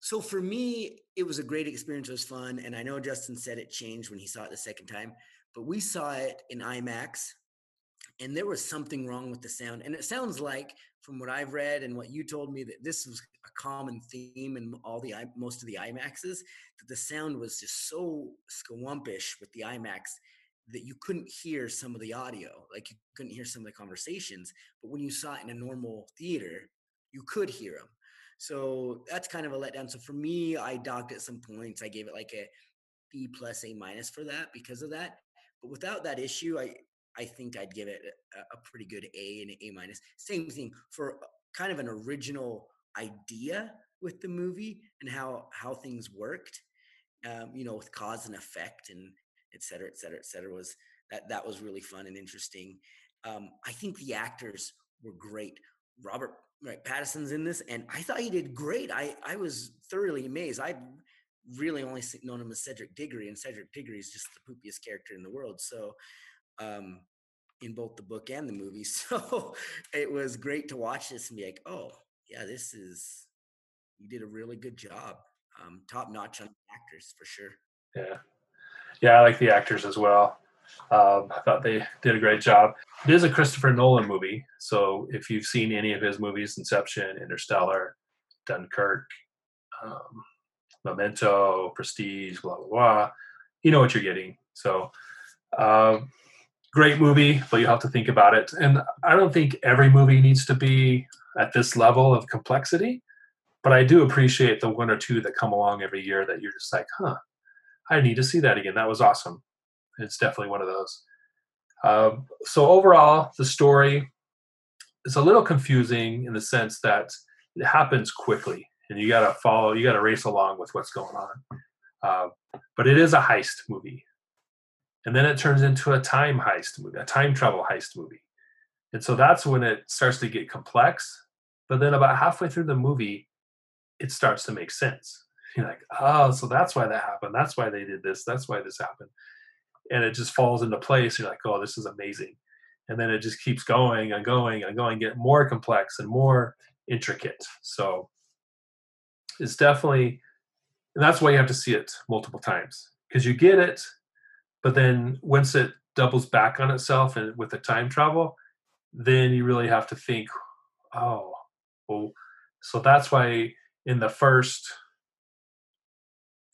so for me, it was a great experience. It was fun. And I know Justin said it changed when he saw it the second time, but we saw it in IMAX and there was something wrong with the sound. And it sounds like, from what I've read and what you told me, that this was a common theme in all the most of the IMAXs. That the sound was just so squampish with the IMAX that you couldn't hear some of the audio, like you couldn't hear some of the conversations. But when you saw it in a normal theater, you could hear them. So that's kind of a letdown. So for me, I docked at some points. I gave it like a B plus A minus for that because of that. But without that issue, I I think I'd give it a, a pretty good A and A minus. Same thing for kind of an original idea with the movie and how how things worked. Um, you know, with cause and effect and et cetera, et cetera, et cetera, was that that was really fun and interesting. Um, I think the actors were great. Robert right Pattinson's in this, and I thought he did great. I I was thoroughly amazed. I really only known him as Cedric Diggory, and Cedric Diggory is just the poopiest character in the world. So, um, in both the book and the movie, so it was great to watch this and be like, oh yeah, this is you did a really good job. Um, top notch on actors for sure. Yeah, yeah, I like the actors as well. Um, I thought they did a great job. It is a Christopher Nolan movie, so if you've seen any of his movies, Inception, Interstellar, Dunkirk, um, Memento, Prestige, blah blah blah, you know what you're getting. So, uh, great movie, but you have to think about it. And I don't think every movie needs to be at this level of complexity, but I do appreciate the one or two that come along every year that you're just like, huh, I need to see that again. That was awesome. It's definitely one of those. Um, so overall, the story is a little confusing in the sense that it happens quickly, and you got to follow, you got to race along with what's going on. Uh, but it is a heist movie, and then it turns into a time heist movie, a time travel heist movie, and so that's when it starts to get complex. But then about halfway through the movie, it starts to make sense. You're like, oh, so that's why that happened. That's why they did this. That's why this happened and it just falls into place. You're like, oh, this is amazing. And then it just keeps going and going and going, get more complex and more intricate. So it's definitely, and that's why you have to see it multiple times because you get it, but then once it doubles back on itself and with the time travel, then you really have to think, oh, well, so that's why in the first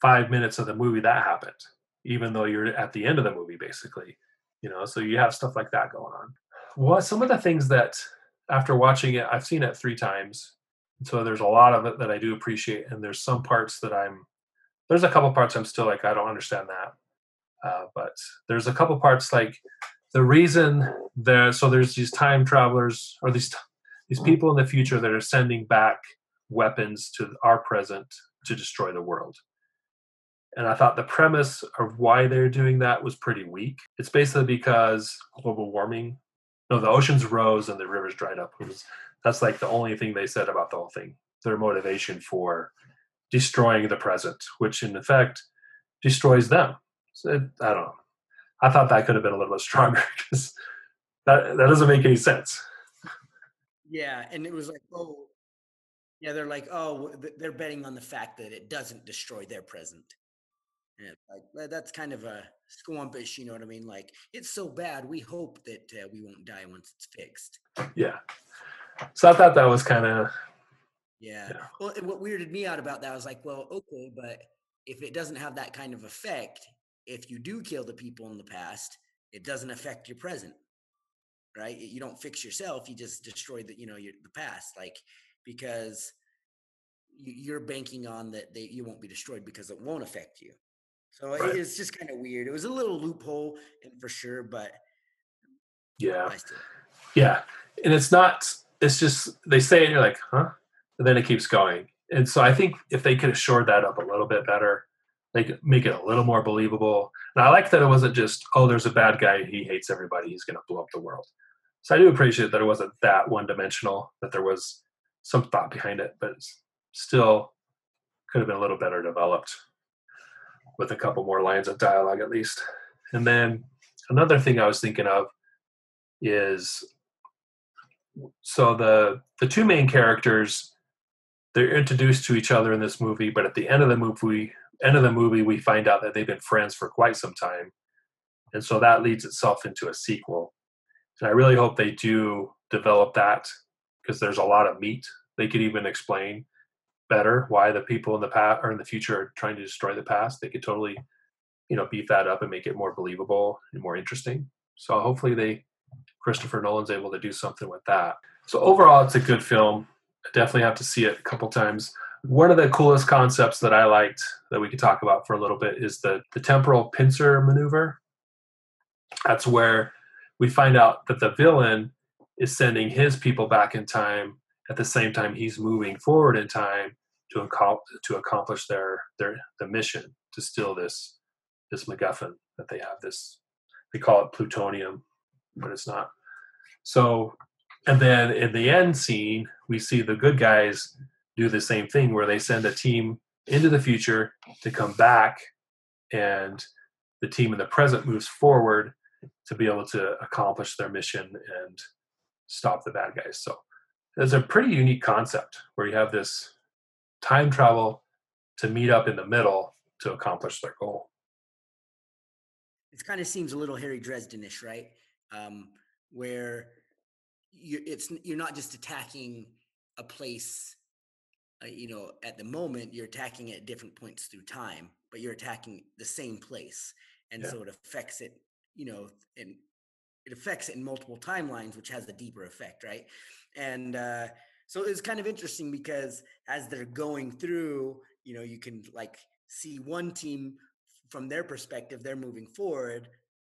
five minutes of the movie that happened even though you're at the end of the movie basically you know so you have stuff like that going on. Well some of the things that after watching it i've seen it three times so there's a lot of it that i do appreciate and there's some parts that i'm there's a couple parts i'm still like i don't understand that uh, but there's a couple parts like the reason there so there's these time travelers or these these people in the future that are sending back weapons to our present to destroy the world and I thought the premise of why they're doing that was pretty weak. It's basically because global warming. No, the oceans rose and the rivers dried up. Was, that's like the only thing they said about the whole thing. Their motivation for destroying the present, which in effect destroys them. So it, I don't know. I thought that could have been a little bit stronger because that that doesn't make any sense. Yeah, and it was like, oh, yeah, they're like, oh, they're betting on the fact that it doesn't destroy their present. Yeah, like that's kind of a squampish, you know what I mean? Like it's so bad, we hope that uh, we won't die once it's fixed. Yeah. So I thought that was kind of Yeah. Yeah. Well, what weirded me out about that was like, well, okay, but if it doesn't have that kind of effect, if you do kill the people in the past, it doesn't affect your present, right? You don't fix yourself; you just destroy the, you know, your, the past, like because you, you're banking on that they you won't be destroyed because it won't affect you. So Right. it's just kind of weird. It was a little loophole, and for sure, but Yeah. Yeah. And it's not, it's just, they say it, and you're like, huh? And then it keeps going. And so I think if they could have shored that up a little bit better, they could make it a little more believable. And I like that it wasn't just, oh, there's a bad guy, he hates everybody, he's going to blow up the world. So I do appreciate that it wasn't that one dimensional, that there was some thought behind it, but still could have been a little better developed with a couple more lines of dialogue at least. And then another thing I was thinking of is so the the two main characters they're introduced to each other in this movie but at the end of the movie end of the movie we find out that they've been friends for quite some time and so that leads itself into a sequel and i really hope they do develop that because there's a lot of meat they could even explain better why the people in the past or in the future are trying to destroy the past they could totally you know beef that up and make it more believable and more interesting so hopefully they Christopher Nolan's able to do something with that. So overall, it's a good film. I definitely have to see it a couple times. One of the coolest concepts that I liked that we could talk about for a little bit is the the temporal pincer maneuver. That's where we find out that the villain is sending his people back in time at the same time he's moving forward in time to to accomplish their their the mission to steal this this MacGuffin that they have. This they call it plutonium, but it's not. So, and then in the end scene, we see the good guys do the same thing where they send a team into the future to come back, and the team in the present moves forward to be able to accomplish their mission and stop the bad guys. So, it's a pretty unique concept where you have this time travel to meet up in the middle to accomplish their goal. it kind of seems a little Harry Dresdenish, right? Um, where you it's you're not just attacking a place, uh, you know, at the moment. You're attacking at different points through time, but you're attacking the same place, and Yeah. so it affects it, you know, and it affects it in multiple timelines, which has a deeper effect, right? And uh, so it's kind of interesting because as they're going through, you know, you can like see one team from their perspective, they're moving forward,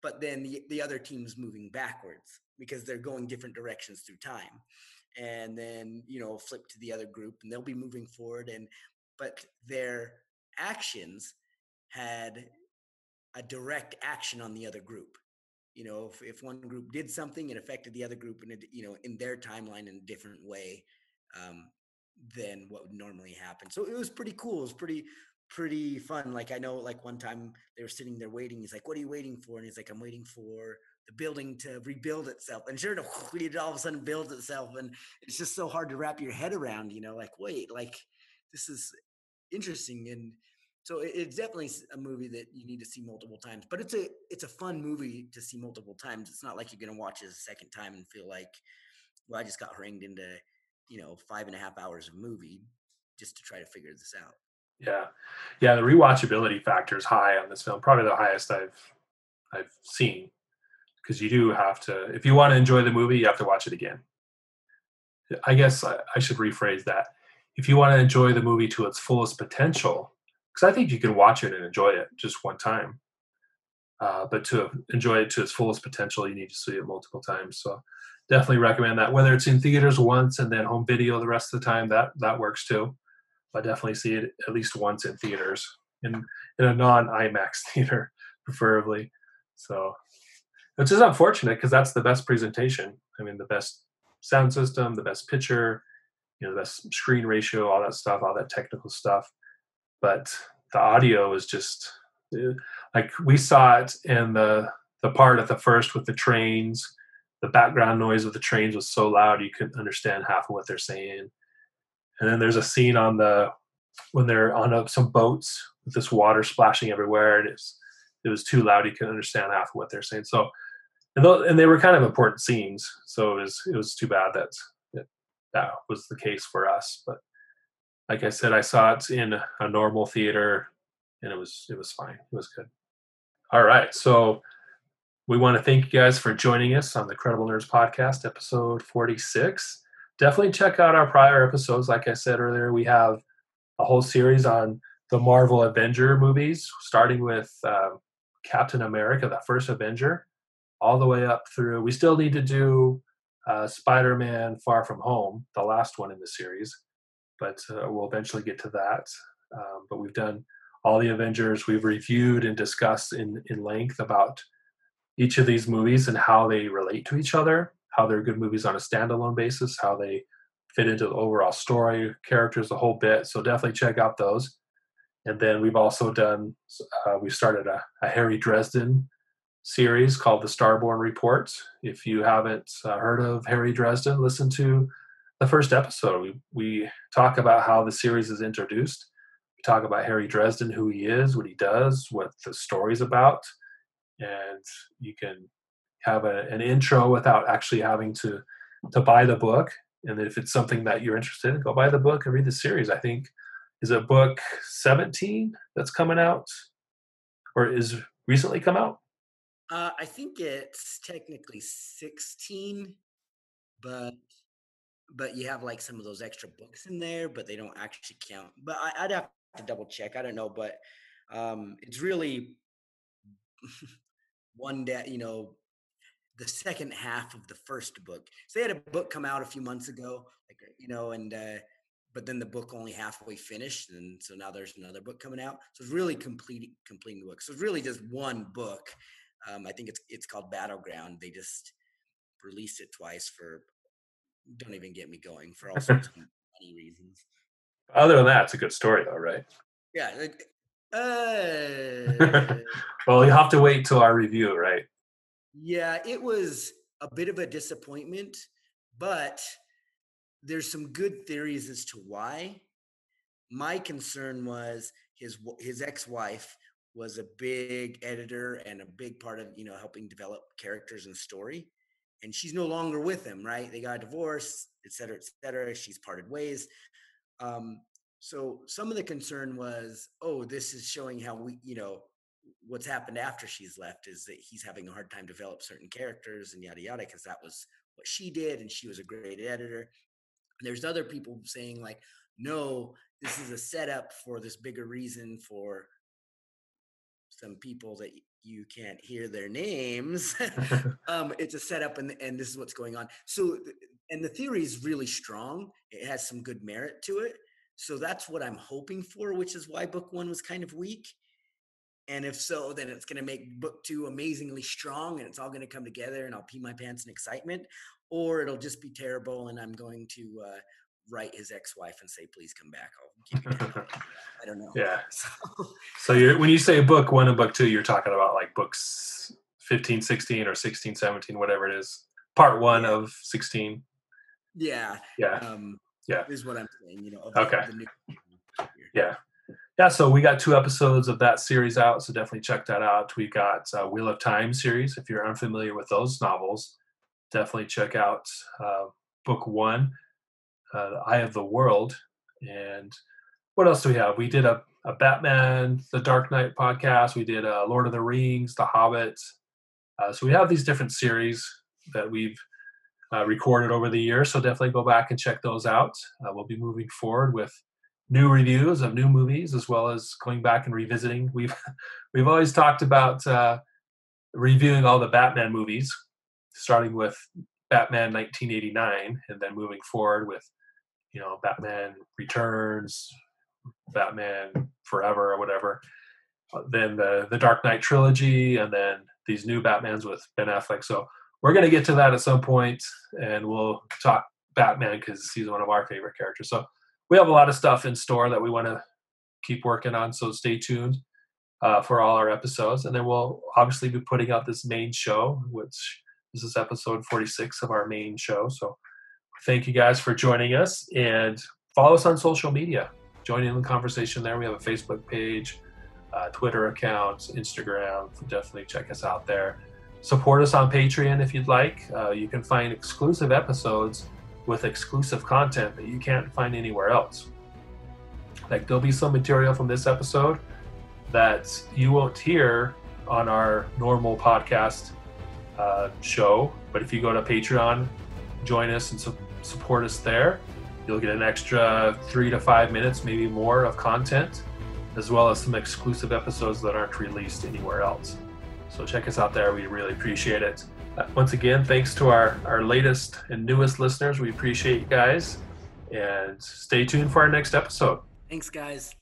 but then the, the other team's moving backwards because they're going different directions through time. And then, you know, flip to the other group and they'll be moving forward and but their actions had a direct action on the other group. You know, if, if one group did something, it affected the other group in a, d- you know, in their timeline in a different way um, than what would normally happen. So it was pretty cool. It was pretty pretty fun. Like I know, like one time they were sitting there waiting. He's like, "What are you waiting for?" And he's like, "I'm waiting for the building to rebuild itself." And sure enough, it all of a sudden builds itself, and it's just so hard to wrap your head around. You know, like wait, like this is interesting, and so it's definitely a movie that you need to see multiple times. But it's a it's a fun movie to see multiple times. It's not like you're gonna watch it a second time and feel like, well, I just got harangued into you know five and a half hours of movie just to try to figure this out. Yeah, yeah. The rewatchability factor is high on this film, probably the highest I've I've seen, because you do have to. If you want to enjoy the movie, you have to watch it again. I guess I, I should rephrase that. If you want to enjoy the movie to its fullest potential, because I think you can watch it and enjoy it just one time, uh, but to enjoy it to its fullest potential, you need to see it multiple times. So definitely recommend that. Whether it's in theaters once and then home video the rest of the time, that that works too. But definitely see it at least once in theaters in in a non IMAX theater, preferably. So, which is unfortunate because that's the best presentation. I mean, the best sound system, the best picture, you know, the best screen ratio, all that stuff, all that technical stuff. But the audio is just eh, like we saw it in the the part at the first with the trains. The background noise of the trains was so loud you couldn't understand half of what they're saying. And then there's a scene on the when they're on a, some boats with this water splashing everywhere, and it's it was too loud. You couldn't understand half of what they're saying. So, and, tho- and they were kind of important scenes. So it was it was too bad that that, that was the case for us. But like I said, I saw it in a normal theater, and it was it was fine. It was good. All right, so we want to thank you guys for joining us on the Credible Nerds podcast, episode forty six. Definitely check out our prior episodes. Like I said earlier, we have a whole series on the Marvel Avenger movies, starting with uh, Captain America, the first Avenger, all the way up through. We still need to do uh, Spider Man Far From Home, the last one in the series, but uh, we'll eventually get to that. Um, but we've done all the Avengers. We've reviewed and discussed in, in length about each of these movies and how they relate to each other, how they're good movies on a standalone basis, how they fit into the overall story, characters, the whole bit. So definitely check out those. And then we've also done, uh, we started a, a, Harry Dresden series called the Starborn Report. If you haven't uh, heard of Harry Dresden, listen to the first episode. We, we talk about how the series is introduced. We talk about Harry Dresden, who he is, what he does, what the story's about. And you can have a, an intro without actually having to to buy the book. And if it's something that you're interested in, go buy the book and read the series. I think is a book 17 that's coming out or is recently come out uh, i think it's technically 16 but but you have like some of those extra books in there but they don't actually count but I, would have to double check i don't know but um it's really one day you know the second half of the first book. So they had a book come out a few months ago like you know and uh but then the book only halfway finished and so now there's another book coming out. So it's really completing completing the book. So it's really just one book um, i think it's it's called battleground. They just released it twice for don't even get me going for all sorts of money reasons. Other than that it's a good story though right? Yeah uh, well you have to wait till our review right? Yeah it was a bit of a disappointment but there's some good theories as to why. My concern was his his ex-wife was a big editor and a big part of you know helping develop characters and story and she's no longer with him right? They got divorced et cetera et cetera. She's parted ways. Um, so some of the concern was oh this is showing how we you know what's happened after she's left is that he's having a hard time develop certain characters and yada yada because that was what she did and she was a great editor. There's other people saying like, no, this is a setup for this bigger reason for some people that you can't hear their names. um, it's a setup, and and this is what's going on. So, and the theory is really strong. It has some good merit to it. So that's what I'm hoping for, which is why book one was kind of weak. And if so, then it's going to make book two amazingly strong and it's all going to come together and I'll pee my pants in excitement or it'll just be terrible and I'm going to uh, write his ex-wife and say, please come back. I'll I don't know. Yeah. So, so you're, when you say book one and book two, you're talking about like books 15, 16 or 16, 17, whatever it is. Part one of 16. Yeah. Yeah. Um, yeah. Is what I'm saying, you know. okay. New- yeah. Yeah, so we got two episodes of that series out, so definitely check that out. We got uh, Wheel of Time series. If you're unfamiliar with those novels, definitely check out uh, book one, uh, Eye of the World. And what else do we have? We did a, a Batman, the Dark Knight podcast. We did uh, Lord of the Rings, The Hobbit. Uh, so we have these different series that we've uh, recorded over the years. So definitely go back and check those out. Uh, we'll be moving forward with new reviews of new movies as well as going back and revisiting. We've we've always talked about reviewing all the Batman movies, starting with Batman 1989 and then moving forward with you know Batman Returns, Batman Forever or whatever. Uh, then the the Dark Knight trilogy and then these new Batmans with Ben Affleck. So we're going to get to that at some point and we'll talk Batman because he's one of our favorite characters. So we have a lot of stuff in store that we want to keep working on. So stay tuned uh, for all our episodes, and then we'll obviously be putting out this main show, which this is episode 46 of our main show. So thank you guys for joining us and follow us on social media. Join in the conversation there. We have a Facebook page, uh, Twitter account, Instagram. Definitely check us out there. Support us on Patreon if you'd like. Uh, you can find exclusive episodes with exclusive content that you can't find anywhere else. Like there'll be some material from this episode that you won't hear on our normal podcast uh, show. But if you go to Patreon, join us and su- support us there, you'll get an extra three to five minutes, maybe more, of content, as well as some exclusive episodes that aren't released anywhere else. So check us out there. We really appreciate it. Uh, once again, thanks to our, our latest and newest listeners. We appreciate you guys. And stay tuned for our next episode. Thanks, guys.